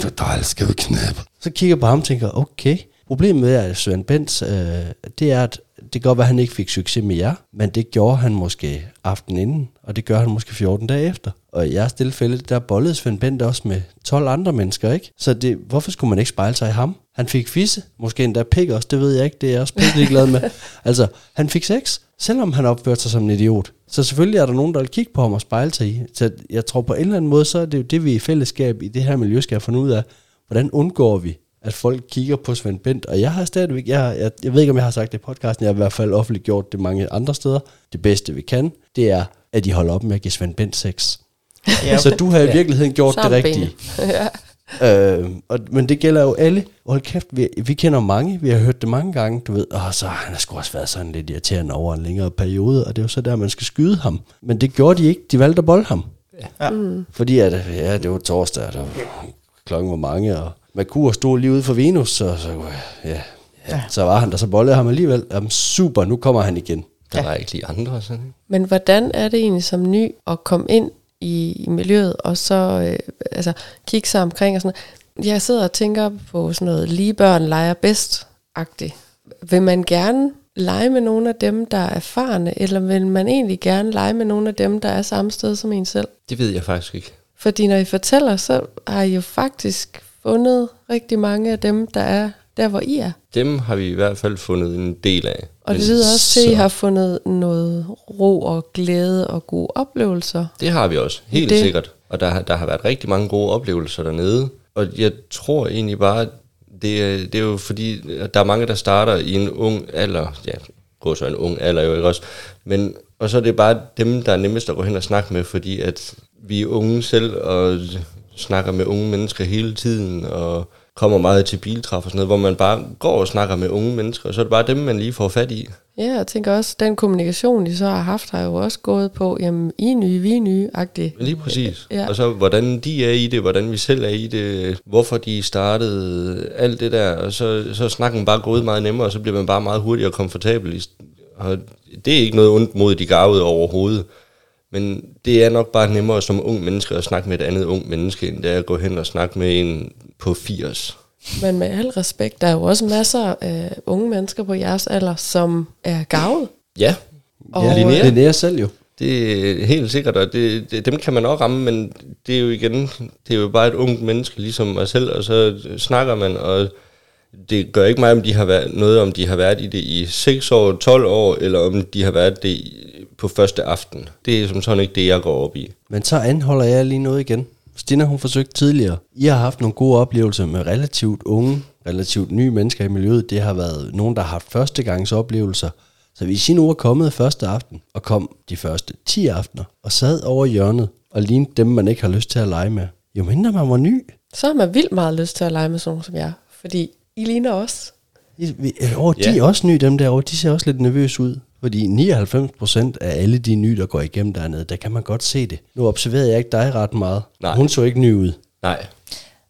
du er dejlig, skal vi knæppe. Så kigger på ham og tænker, okay. Problemet med at Svend Bent, øh, det er, at det kan godt være, at han ikke fik succes med jer, men det gjorde han måske aften inden, og det gør han måske 14 dage efter. Og i jeres tilfælde, der bollede Svend Bent også med 12 andre mennesker, ikke? Så det, hvorfor skulle man ikke spejle sig i ham? Han fik fisse, måske endda pik også, det ved jeg ikke, det er jeg også pisse glad med. [LAUGHS] altså, han fik sex, selvom han opførte sig som en idiot. Så selvfølgelig er der nogen, der vil kigge på ham og spejle sig i. Så jeg tror på en eller anden måde, så er det jo det, vi i fællesskab i det her miljø skal have fundet ud af. Hvordan undgår vi, at folk kigger på Svend Bent? Og jeg har stadigvæk, jeg, jeg, jeg ved ikke, om jeg har sagt det i podcasten, jeg har i hvert fald offentliggjort det mange andre steder. Det bedste, vi kan, det er, at de holder op med at give Svend Bent sex. Ja, Så du har i virkeligheden gjort det Sammen rigtige. [LAUGHS] ja. Øh, og, men det gælder jo alle. Og hold kæft, vi, vi kender mange, vi har hørt det mange gange, du ved, og så han har sgu også været sådan lidt irriterende over en længere periode, og det er jo så der, man skal skyde ham. Men det gjorde de ikke, de valgte at bolde ham. Ja. Mm. Fordi at, ja, det var torsdag, og der, klokken var mange, og Merkur stod lige ude for Venus, så, så, ja, ja. så var han der, så bollede ham alligevel. Jamen, super, nu kommer han igen. Der var ikke lige andre sådan? Men hvordan er det egentlig som ny at komme ind i, i miljøet, og så øh, altså, kigge sig omkring og sådan noget? Jeg sidder og tænker på sådan noget, lige børn leger bedst-agtigt. Vil man gerne lege med nogle af dem, der er erfarne, eller vil man egentlig gerne lege med nogle af dem, der er samme sted som en selv? Det ved jeg faktisk ikke. Fordi når I fortæller, så har I jo faktisk fundet rigtig mange af dem, der er der hvor I er. Dem har vi i hvert fald fundet en del af. Og det lyder også til, at I har fundet noget ro og glæde og gode oplevelser. Det har vi også, helt Det- sikkert. Og der, har- der har været rigtig mange gode oplevelser dernede. Og jeg tror egentlig bare, det det er jo fordi, der er mange, der starter i en ung alder. Ja, går så en ung alder jo ikke også. Men, og så er det bare dem, der er nemmest at gå hen og snakke med, fordi at vi er unge selv og snakker med unge mennesker hele tiden, og kommer meget til biltræf og sådan noget, hvor man bare går og snakker med unge mennesker, og så er det bare dem, man lige får fat i. Ja, jeg tænker også, den kommunikation, de så har haft, har jo også gået på, jamen, I er nye, vi er nye-agtigt. Lige præcis. Ja. Og så hvordan de er i det, hvordan vi selv er i det, hvorfor de startede, alt det der. Og så, så snakken bare gået meget nemmere, og så bliver man bare meget hurtigere komfortabel. Og det er ikke noget ondt mod de gavede overhovedet. Men det er nok bare nemmere som ung menneske at snakke med et andet ung menneske, end det er at gå hen og snakke med en på 80. Men med al respekt, der er jo også masser af unge mennesker på jeres alder, som er gavet. Ja, Og, Ja, Linnea? Linnea selv jo. Det er helt sikkert, og det, det, dem kan man også ramme, men det er jo igen, det er jo bare et ungt menneske, ligesom mig selv, og så snakker man, og det gør ikke mig, om de har været, noget, om de har været i det i 6 år, 12 år, eller om de har været det på første aften. Det er som sådan ikke det, jeg går op i. Men så anholder jeg lige noget igen. Stina, hun forsøgte tidligere. I har haft nogle gode oplevelser med relativt unge, relativt nye mennesker i miljøet. Det har været nogen, der har haft førstegangs oplevelser. Så hvis I nu er kommet første aften, og kom de første 10 aftener, og sad over hjørnet, og lignede dem, man ikke har lyst til at lege med, jo mindre man var ny, så har man vildt meget lyst til at lege med sådan nogle som jer. Fordi I ligner os. Vi, åh, de Ja. er også nye, dem derovre. De ser også lidt nervøse ud. Fordi 99% af alle de nye, der går igennem dernede, der kan man godt se det. Nu observerede jeg ikke dig ret meget. Nej. Hun så ikke ny ud. Nej.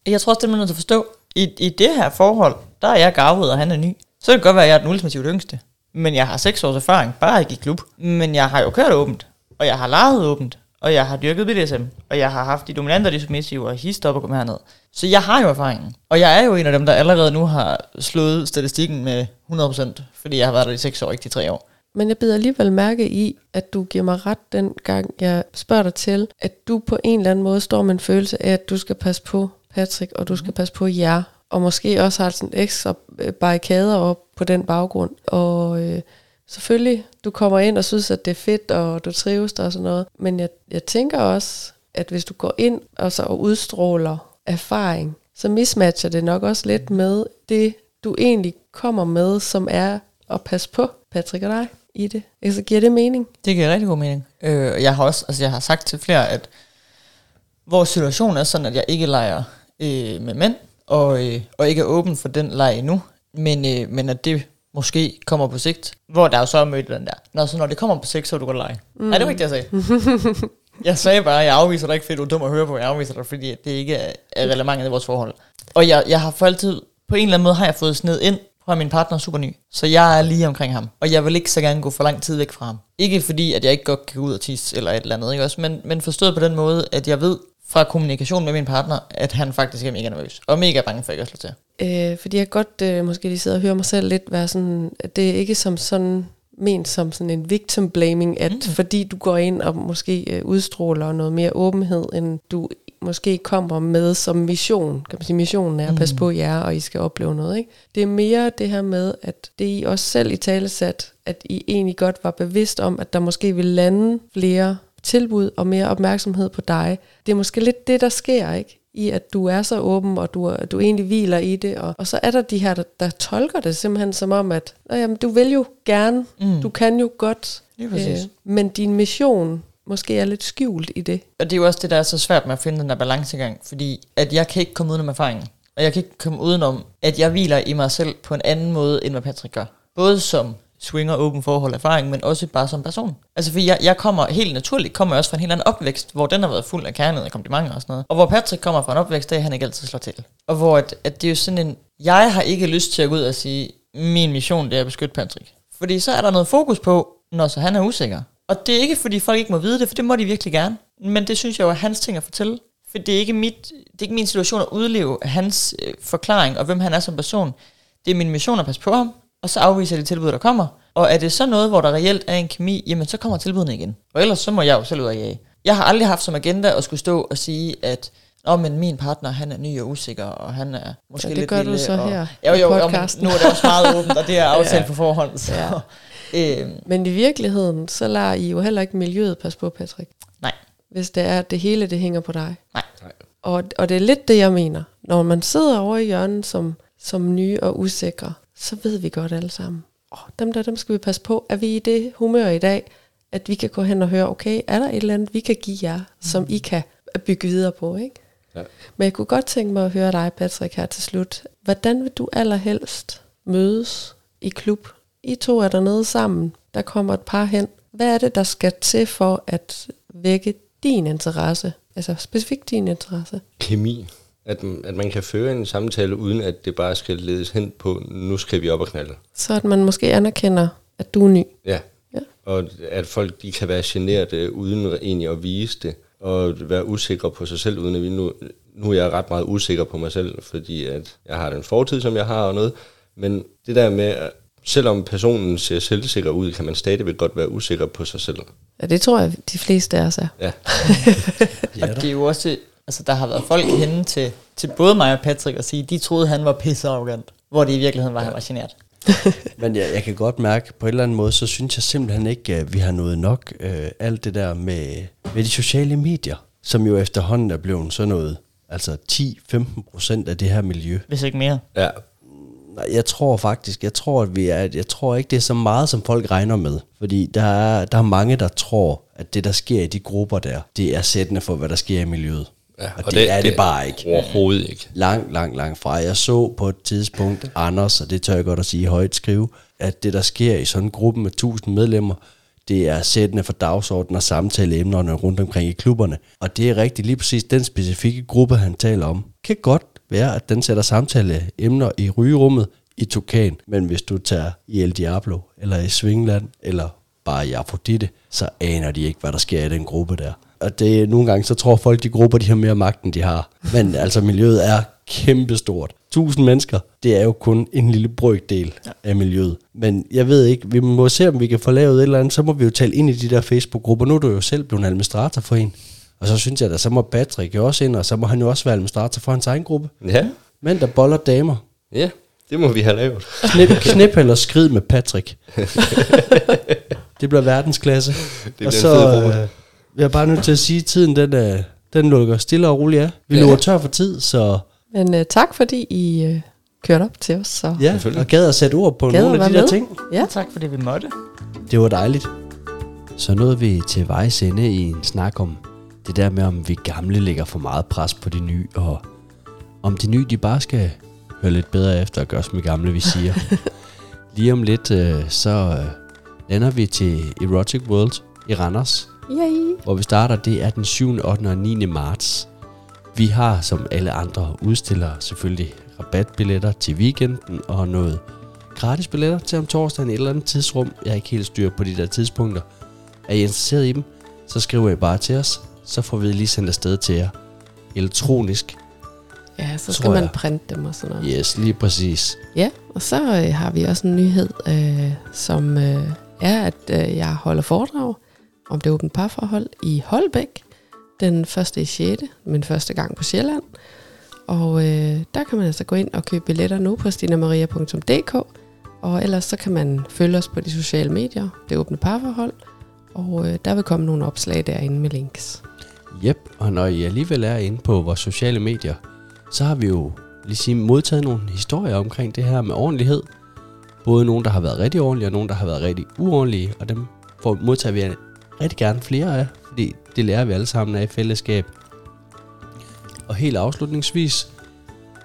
Jeg tror også, det er man nødt til at forstå. I, I det her forhold, der er jeg gavet, og han er ny. Så kan det godt være, at jeg er den ultimativt yngste. Men jeg har seks års erfaring, bare ikke i klub. Men jeg har jo kørt åbent, og jeg har leget åbent, og jeg har dyrket BDSM, og jeg har haft de dominante og de submissive, og hist op og komme herned. Så jeg har jo erfaringen. Og jeg er jo en af dem, der allerede nu har slået statistikken med 100%, fordi jeg har været der i seks år, ikke de tre år. Men jeg bider alligevel mærke i, at du giver mig ret den gang, jeg spørger dig til, at du på en eller anden måde står med en følelse af, at du skal passe på Patrick, og du skal passe på jer, og måske også har sådan ekstra barrikader op på den baggrund. Og øh, selvfølgelig, du kommer ind og synes, at det er fedt, og du trives der og sådan noget. Men jeg, jeg tænker også, at hvis du går ind og så udstråler erfaring, så mismatcher det nok også lidt med det, du egentlig kommer med, som er at passe på Patrick og dig i det. Altså giver det mening? Det giver rigtig god mening. Øh, jeg har også, altså jeg har sagt til flere, at vores situation er sådan, at jeg ikke leger øh, med mænd, og, øh, og ikke er åben for den leg endnu, men, øh, men at det måske kommer på sigt, hvor der jo så er mødt den der. Nå, så når det kommer på sigt, så vil du godt lege. Mm. Er det det, jeg sagde? [LAUGHS] jeg sagde bare, at jeg afviser dig ikke, fordi du er dum at høre på. Jeg afviser dig, fordi det ikke er, er relevantet i vores forhold. Og jeg, jeg har for altid, på en eller anden måde har jeg fået sned ind, fra min partner er super ny. Så jeg er lige omkring ham. Og jeg vil ikke så gerne gå for lang tid væk fra ham. Ikke fordi, at jeg ikke godt kan gå ud og tisse eller et eller andet, ikke også? Men, men forstået på den måde, at jeg ved fra kommunikation med min partner, at han faktisk er mega nervøs. Og mega bange for ikke at slå til. Øh, fordi jeg godt øh, måske lige sidde og høre mig selv lidt være sådan, at det er ikke som sådan ment som sådan en victim blaming, at mm. fordi du går ind og måske øh, udstråler noget mere åbenhed, end du måske kommer med som mission. Kan man sige, missionen er at passe på jer, og I skal opleve noget. Ikke? Det er mere det her med, at det I også selv i tale sat, at I egentlig godt var bevidst om, at der måske vil lande flere tilbud og mere opmærksomhed på dig. Det er måske lidt det, der sker, ikke? i at du er så åben, og du, du egentlig hviler i det. Og, og så er der de her, der, der tolker det simpelthen som om, at Nå, jamen, du vil jo gerne, mm. du kan jo godt, præcis. men din mission måske er lidt skjult i det. Og det er jo også det, der er så svært med at finde den der balancegang, fordi at jeg kan ikke komme udenom erfaringen. Og jeg kan ikke komme udenom, at jeg hviler i mig selv på en anden måde, end hvad Patrick gør. Både som swinger åben forhold erfaring, men også bare som person. Altså for jeg, jeg kommer helt naturligt, kommer også fra en helt anden opvækst, hvor den har været fuld af kærlighed og komplimenter og sådan noget. Og hvor Patrick kommer fra en opvækst, der han ikke altid slår til. Og hvor at, at det er jo sådan en, jeg har ikke lyst til at gå ud og sige, min mission det er at beskytte Patrick. Fordi så er der noget fokus på, når så han er usikker. Og det er ikke fordi folk ikke må vide det, for det må de virkelig gerne. Men det synes jeg jo er hans ting at fortælle. For det er ikke, mit, det er ikke min situation at udleve hans øh, forklaring og hvem han er som person. Det er min mission at passe på ham, og så afviser de tilbud, der kommer. Og er det så noget, hvor der reelt er en kemi, jamen så kommer tilbudene igen. Og ellers så må jeg jo selv ud og jage. Jeg har aldrig haft som agenda at skulle stå og sige, at Nå, men min partner, han er ny og usikker, og han er måske Ja, det lidt gør du lille, så og, her Jo, i jo, jo, podcasten. nu er det også meget åbent, og det er [LAUGHS] aftalt Ja. på forhånd. Så. Ja. [LAUGHS] Øhm, Men i virkeligheden, så lader I jo heller ikke miljøet passe på, Patrick. nej, Hvis det er, at det hele det hænger på dig. nej. Og, og det er lidt det, jeg mener. Når man sidder over i hjørnet som, som nye og usikre, så ved vi godt alle sammen. Oh, dem der, dem skal vi passe på. Er vi i det humør i dag, at vi kan gå hen og høre, okay, er der et eller andet, vi kan give jer, som I kan bygge videre på, ikke? Ja. Men jeg kunne godt tænke mig at høre dig, Patrick, her til slut. Hvordan vil du allerhelst mødes i klub? I to er dernede sammen. Der kommer et par hen. Hvad er det, der skal til for at vække din interesse? Altså specifikt din interesse. Kemi. At, at man kan føre en samtale, uden at det bare skal ledes hen på, nu skal vi op og knalde. Så at man måske anerkender, at du er ny. Ja. Ja. Og at folk de kan være generte uden egentlig at vise det. Og være usikre på sig selv, uden at vi nu, nu er jeg ret meget usikker på mig selv, fordi at jeg har den fortid, som jeg har og noget. Men det der med, at selvom personen ser selvsikker ud, kan man stadigvæk godt være usikker på sig selv. Ja, det tror jeg, de fleste af os er. Ja. [LAUGHS] Og det er jo også, altså der har været folk henne til, til både mig og Patrick og sige, de troede, han var pisse arrogant, hvor det i virkeligheden var, ja. han var genert. [LAUGHS] Men jeg, jeg kan godt mærke, på en eller anden måde, så synes jeg simpelthen ikke, at vi har nået nok øh, alt det der med, med de sociale medier, som jo efterhånden er blevet sådan noget, altså 10-15 procent af det her miljø. Hvis ikke mere. Ja, Nej, jeg tror faktisk, jeg tror, at vi er, jeg tror ikke, det er så meget, som folk regner med. Fordi der er, der er mange, der tror, at det, der sker i de grupper der, det er sættende for, hvad der sker i miljøet. Ja. og, og det, det er det bare ikke. Overhovedet ikke. Langt, langt, langt fra. Jeg så på et tidspunkt Anders, og det tør jeg godt at sige højt skrive, at det, der sker i sådan en gruppe med 1000 medlemmer, det er sættende for dagsordenen og samtaleemnerne rundt omkring i klubberne. Og det er rigtigt lige præcis den specifikke gruppe, han taler om. Kan godt være, at den sætter samtaleemner i rygerummet i Tukan, men hvis du tager i El Diablo, eller i Svingland, eller bare i Afrodite, så aner de ikke, hvad der sker i den gruppe der. Og det er nogle gange, så tror folk, de grupper, de har mere magt, end de har. Men altså, miljøet er kæmpestort. Tusind mennesker, det er jo kun en lille brøkdel af miljøet. Men jeg ved ikke, vi må se, om vi kan få lavet et eller andet, så må vi jo tale ind i de der Facebook-grupper. Nu er du jo selv blevet administrator for en. Og så synes jeg, at så må Patrick jo også ind, og så må han jo også være administrator for hans egen gruppe. Ja, Mænd, der boller damer. ja, det må vi have lavet. Knip, [LAUGHS] knip eller skrid med Patrick. [LAUGHS] det bliver verdensklasse. bliver og en så fed gruppe. øh, jeg er bare nødt til at sige, at tiden den, øh, den lukker stille og roligt af. Vi Ja. løber tør for tid, så Men uh, tak fordi I uh, kørte op til os. Så. ja, og gad at sætte ord på Gad nogle af de der med. ting. Ja. Tak fordi vi måtte. Det var dejligt. Så nåede vi til vejs ende i en snak om det der med, om vi gamle lægger for meget pres på de nye, og om de nye, de bare skal høre lidt bedre efter og gøre, som de gamle, vi siger. [LAUGHS] Lige om lidt, øh, så øh, lander vi til Erotic World i Randers, Yay. hvor vi starter. Det er den 7., 8. og 9. marts. Vi har, som alle andre udstillere, selvfølgelig rabatbilletter til weekenden og noget gratis billetter til om torsdagen i et eller andet tidsrum. Jeg er ikke helt styr på de der tidspunkter. Er I interesseret i dem, så skriver I bare til os. Så får vi lige sendt afsted til jer. Elektronisk. Ja, så skal man jeg. printe dem og sådan noget. Yes, lige præcis. Ja, og så øh, har vi også en nyhed, øh, som øh, er, at øh, jeg holder foredrag om det åbne parforhold i Holbæk den første i 6. Min første gang på Sjælland. Og øh, der kan man altså gå ind og købe billetter nu på stinamaria.dk. Og ellers så kan man følge os på de sociale medier, det åbne parforhold. Og øh, der vil komme nogle opslag derinde med links. Jep, og når I alligevel er inde på vores sociale medier, så har vi jo lige sige, modtaget nogle historier omkring det her med ordentlighed. Både nogen, der har været rigtig ordentlige, og nogen, der har været rigtig uordentlige, og dem får, modtager vi rigtig gerne flere af, fordi det lærer vi alle sammen af i fællesskab. Og helt afslutningsvis,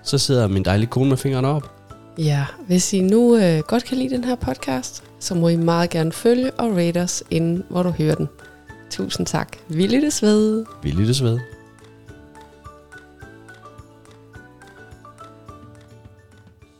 så sidder min dejlige kone med fingrene op. Ja, hvis I nu øh, godt kan lide den her podcast, så må I meget gerne følge og rate os, inden hvor du hører den. Tusind tak. Vi lyttes ved. Vi lyttes ved.